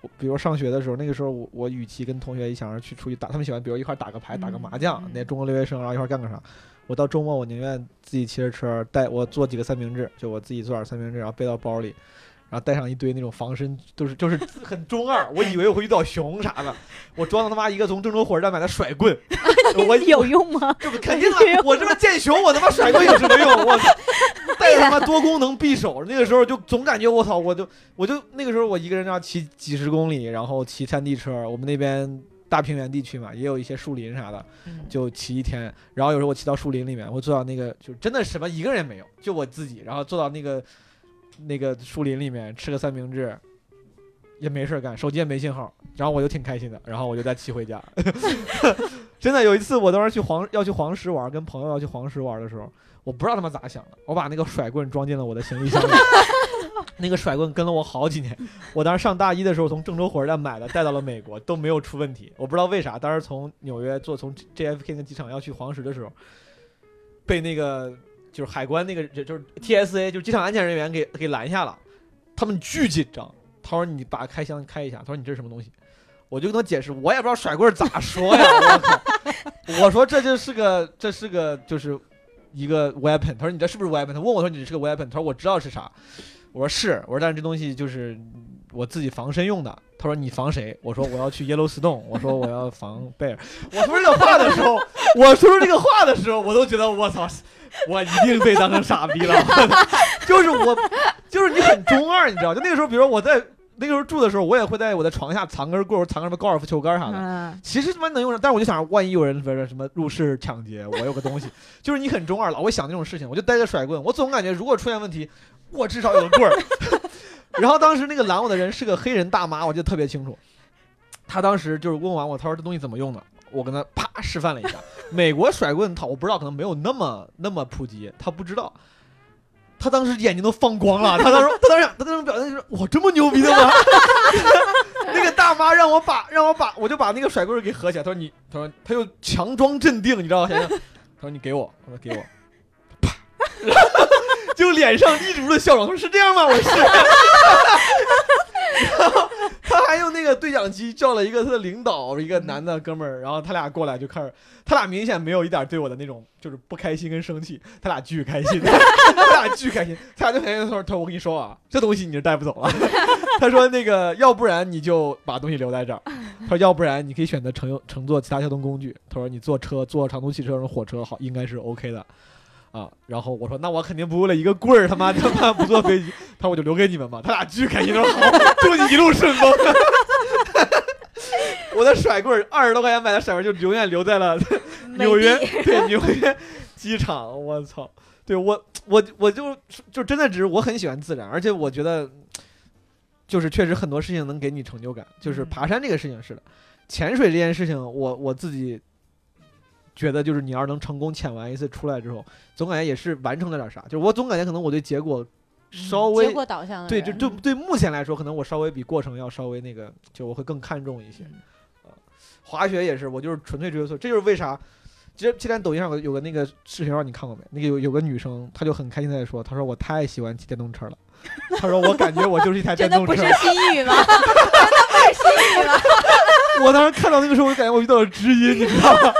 我比如上学的时候，那个时候我我与其跟同学一想着去出去打，他们喜欢比如一块打个牌、打个麻将，嗯那中国留学生然后一块干个啥。我到周末我宁愿自己骑着车带我做几个三明治，就我自己做点三明治，然后背到包里。然后带上一堆那种防身，就是就是很中二。我以为我会遇到熊啥的，我装了他妈一个从郑州火车站买的甩棍，我有用吗？这不肯定啊，我这边见熊，我他妈甩棍有什么用？我操，带他妈多功能匕首，那个时候就总感觉我操，我就我就那个时候我一个人要骑几十公里，然后骑山地车，我们那边大平原地区嘛，也有一些树林啥的，嗯就骑一天。然后有时候我骑到树林里面，我坐到那个就真的什么一个人没有，就我自己，然后坐到那个那个树林里面吃个三明治。也没事干，手机也没信号，然后我就挺开心的，然后我就再骑回家。真的有一次，我当时去黄要去黄石玩，跟朋友要去黄石玩的时候，我不知道他们咋想的，我把那个甩棍装进了我的行李箱里。那个甩棍跟了我好几年，我当时上大一的时候从郑州火车站买的，带到了美国都没有出问题。我不知道为啥，当时从纽约坐从 JFK 那机场要去黄石的时候，被那个就是海关那个就就是 TSA 就是机场安检人员给给拦下了，他们巨紧张。他说你把开箱开一下，他说你这是什么东西？我就跟他解释，我也不知道甩棍咋说呀，我！说这就是个这是个就是一个 weapon，他说你这是不是 weapon？他问我说你是个 weapon，他说我知道是啥。我说是，我说但是这东西就是我自己防身用的。他说你防谁？我说我要去 Yellowstone，我说我要防贝尔。我说这个话的时候，我说出这个话的时候，我都觉得我操，我一定被当成傻逼了。就是我，就是你很中二，你知道？就那个时候，比如说我在那个时候住的时候，我也会在我的床下藏根棍，藏个什么高尔夫球杆啥的。嗯，其实他妈能用上，但是我就想，万一有人说什么入室抢劫，我有个东西，就是你很中二，老会想那种事情，我就带着甩棍，我总感觉如果出现问题，我至少有个棍儿。然后当时那个拦我的人是个黑人大妈，我记得特别清楚。他当时就是问完我，他说这东西怎么用的？我跟他啪示范了一下。美国甩棍套我不知道，可能没有那么那么普及，他不知道。他当时眼睛都放光了，他当时他当时他当时表现就是我这么牛逼的吗？那个大妈让我把让我把我就把那个甩棍给合起来，他说你他说他又强装镇定，你知道吗？他说你给我，我说给我，啪，就脸上立足的笑容，他说是这样吗？我是。然 后他还用那个对讲机叫了一个他的领导，一个男的哥们儿，然后他俩过来就开始，他俩明显没有一点对我的那种就是不开心跟生气，他俩巨开心，他俩巨开心，他俩就很开心说：“他说我跟你说啊，这东西你是带不走了。”他说：“那个要不然你就把东西留在这儿，他说要不然你可以选择乘乘坐其他交通工具。他说你坐车坐长途汽车、火车好应该是 OK 的。”啊，然后我说那我肯定不为了一个棍儿，他妈他妈不坐飞机。他说我就留给你们吧。他俩巨开心，说好，祝你一路顺风。我的甩棍儿二十多块钱买的甩棍儿就永远留在了纽约，对纽约机场。我操，对我我我就就真的只是我很喜欢自然，而且我觉得就是确实很多事情能给你成就感，就是爬山这个事情是的，潜水这件事情我我自己。觉得就是你要是能成功潜完一次出来之后，总感觉也是完成了点啥。就是我总感觉可能我对结果稍微结果导向的对，就就对目前来说，可能我稍微比过程要稍微那个，就我会更看重一些。啊，滑雪也是，我就是纯粹追求速，这就是为啥。其实之前抖音上有个有个那个视频，让你看过没？那个有有个女生，她就很开心地在说，她说我太喜欢骑电动车了，她说我感觉我就是一台电真的不动车是。心语吗？真的不是心语吗？我当时看到那个时候，我就感觉我遇到了知音，你知道吗？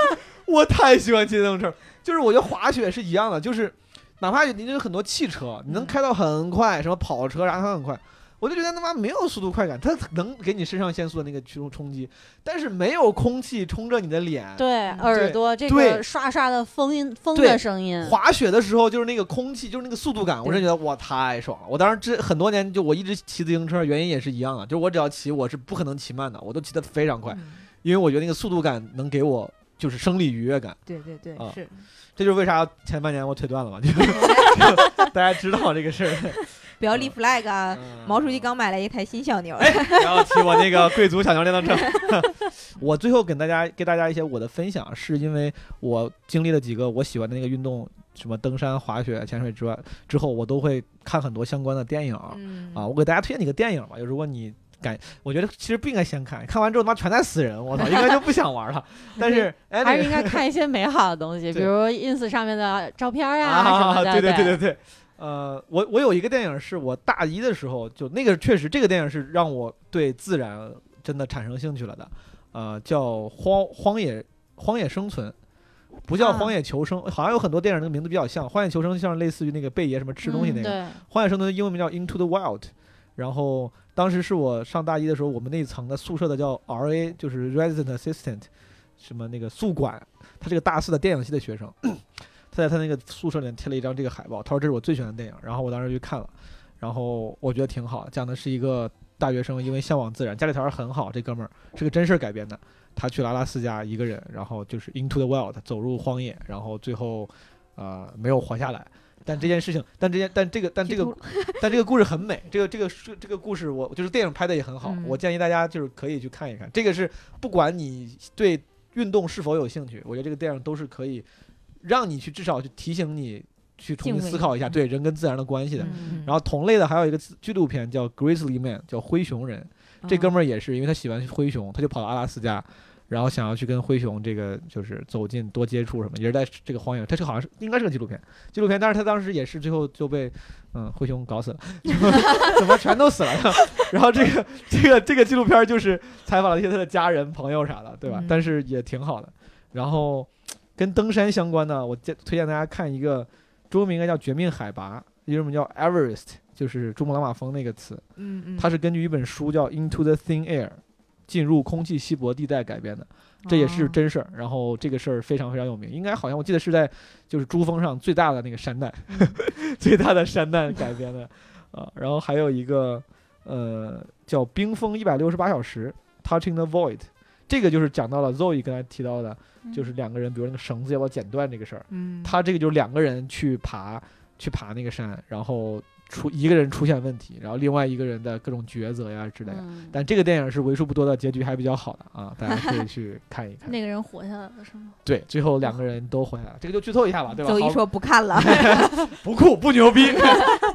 我太喜欢骑电动车，就是我觉得滑雪是一样的，就是哪怕你有很多汽车，你能开到很快，什么跑车啥它很快，我就觉得他妈没有速度快感，它能给你肾上腺素的那个驱动冲击，但是没有空气冲着你的脸。对耳朵这个刷刷的风音风的声音，滑雪的时候就是那个空气，就是那个速度感，我真觉得哇太爽了。我当时这很多年就我一直骑自行车，原因也是一样的，就是我只要骑我是不可能骑慢的，我都骑得非常快，嗯因为我觉得那个速度感能给我就是生理愉悦感。对对对，啊是这就是为啥前半年我腿断了嘛，就 大家知道这个事儿。不要立 flag 啊！嗯毛主席刚买了一台新小牛，然后骑我那个贵族小牛电动车。我最后给大家给大家一些我的分享，是因为我经历了几个我喜欢的那个运动，什么登山、滑雪、潜水之外，之后我都会看很多相关的电影啊。嗯我给大家推荐几个电影吧，就如果你。感，我觉得其实不应该先看，看完之后他妈全在死人，我操，应该就不想玩了。但是，哎，还是应该看一些美好的东西，比如 ins 上面的照片呀、啊，什么的。对对对对对对，呃，我我有一个电影是我大一的时候，就那个确实这个电影是让我对自然真的产生兴趣了的，呃，叫荒荒野荒野生存。不叫啊荒野求生，好像有很多电影那个名字比较像。荒野求生像类似于那个贝爷什么吃东西那个，荒野生存的英文名叫 Into the Wild。然后当时是我上大一的时候，我们那层的宿舍的叫 RA，就是 Resident Assistant，什么那个宿管，他是个大四的电影系的学生，他在他那个宿舍里面贴了一张这个海报，他说这是我最喜欢的电影，然后我当时去看了，然后我觉得挺好，讲的是一个大学生因为向往自然，家里条件很好，这哥们儿是个真事儿改编的，他去了阿拉斯加一个人，然后就是 Into the Wild，走入荒野，然后最后呃没有活下来。但这件事情，但这件，但这个，但这个，但这个故事很美。这个，这个是这个故事我，就是电影拍的也很好。嗯我建议大家就是可以去看一看。这个是不管你对运动是否有兴趣，我觉得这个电影都是可以让你去至少去提醒你去重新思考一下嗯对人跟自然的关系的。嗯然后同类的还有一个纪纪录片叫《Grizzly Man》，叫灰熊人。这哥们儿也是，因为他喜欢灰熊，他就跑到阿拉斯加，然后想要去跟灰熊这个就是走近多接触什么，也是在这个荒野。它这个好像是应该是个纪录片，纪录片，但是他当时也是最后就被嗯灰熊搞死了，怎么全都死了？然后这个这个这个纪录片就是采访了一些他的家人朋友啥的，对吧？嗯但是也挺好的。然后跟登山相关的，我荐推荐大家看一个中文名应该叫《绝命海拔》，英文名叫 Everest，就是珠穆朗玛峰那个词。嗯嗯，它是根据一本书叫《Into the Thin Air》，进入空气稀薄地带改编的，这也是哦真事儿。然后这个事儿非常非常有名，应该好像我记得是在就是珠峰上最大的那个山带，最大的山带改编的 啊。然后还有一个呃叫《冰封一百六十八小时》（Touching the Void），这个就是讲到了 Zoe 刚才提到的，就是两个人，比如那个绳子要不要剪断这个事儿。嗯，他这个就是两个人去爬，去爬那个山，然后出一个人出现问题，然后另外一个人的各种抉择呀之类的。嗯但这个电影是为数不多的结局还比较好的啊，大家可以 去看一看。那个人活下来了是吗？对，最后两个人都回来了，这个就剧透一下吧，对吧？周一说不看了，不酷，不牛逼，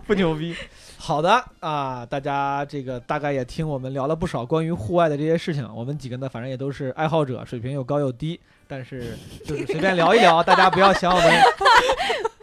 不牛逼。好的啊，大家这个大概也听我们聊了不少关于户外的这些事情。我们几个呢，反正也都是爱好者，水平有高有低，但是就是随便聊一聊，大家不要想我们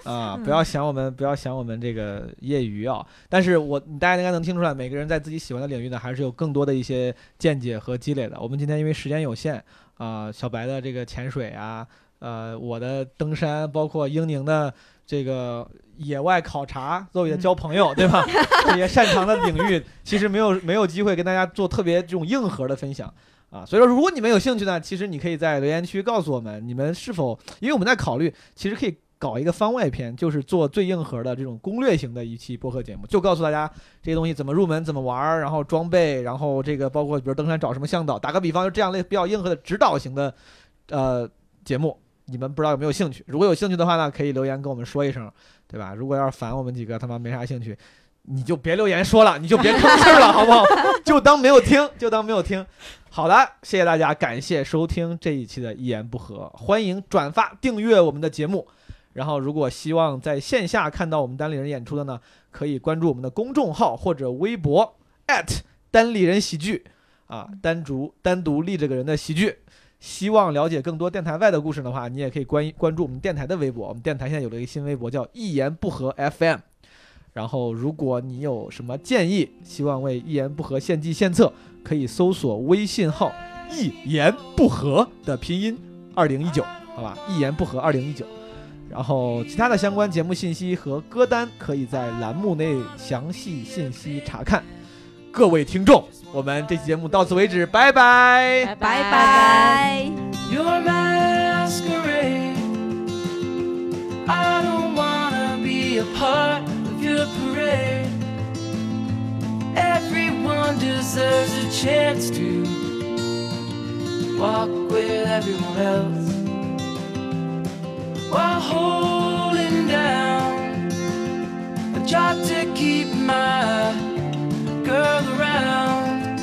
啊，不要想我们，不要想我们这个业余啊。但是我大家应该能听出来，每个人在自己喜欢的领域呢，还是有更多的一些见解和积累的。我们今天因为时间有限啊，小白的这个潜水啊，呃，我的登山，包括英宁的这个野外考察，作为的交朋友，对吧？这些擅长的领域，其实没有没有机会跟大家做特别这种硬核的分享啊。所以说，如果你们有兴趣呢，其实你可以在留言区告诉我们，你们是否，因为我们在考虑，其实可以。搞一个番外篇，就是做最硬核的这种攻略型的一期播客节目，就告诉大家这些东西怎么入门、怎么玩，然后装备，然后这个包括比如登山找什么向导。打个比方，就这样类比较硬核的指导型的呃节目，你们不知道有没有兴趣？如果有兴趣的话呢，可以留言跟我们说一声，对吧？如果要是烦我们几个他妈没啥兴趣，你就别留言说了，你就别吭气了，好不好？就当没有听，就当没有听。好的，谢谢大家，感谢收听这一期的一言不合，欢迎转发订阅我们的节目。然后，如果希望在线下看到我们单立人演出的呢，可以关注我们的公众号或者微博单立人喜剧啊，单独单独立这个人的喜剧。希望了解更多电台外的故事的话，你也可以关关注我们电台的微博。我们电台现在有了一个新微博叫“一言不合 FM”。然后，如果你有什么建议，希望为一言不合献计献策，可以搜索微信号“一言不合”的拼音二零一九，好吧？一言不合二零一九。然后，其他的相关节目信息和歌单可以在栏目内详细信息查看。各位听众，我们这期节目到此为止，拜拜。拜拜拜。You're masquerade. I don't wanna be a part of your parade. Everyone deserves a chance to walk with everyone else while holding down. A job to keep my girl around.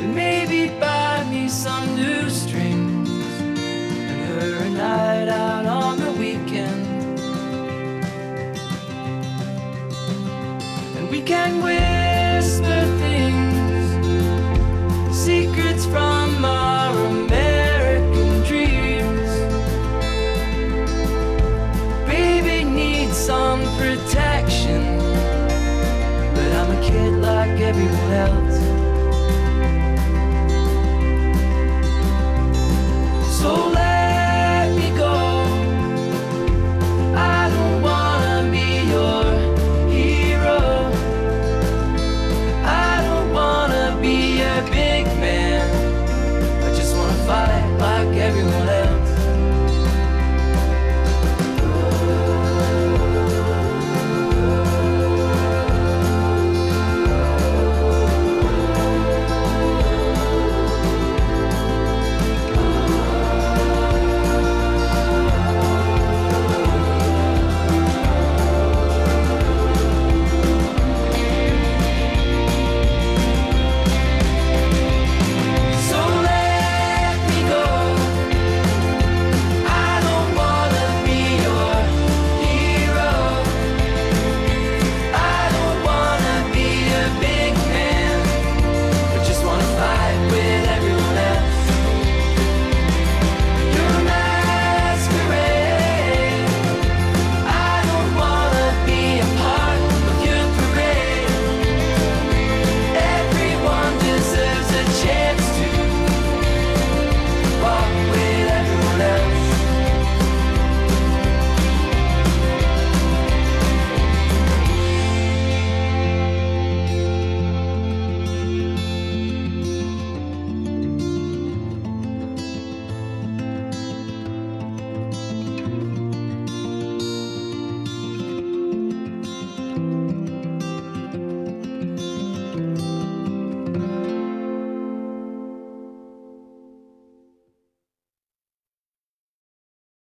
And maybe buy me some new strings and her a night out on the weekend. And we can whisper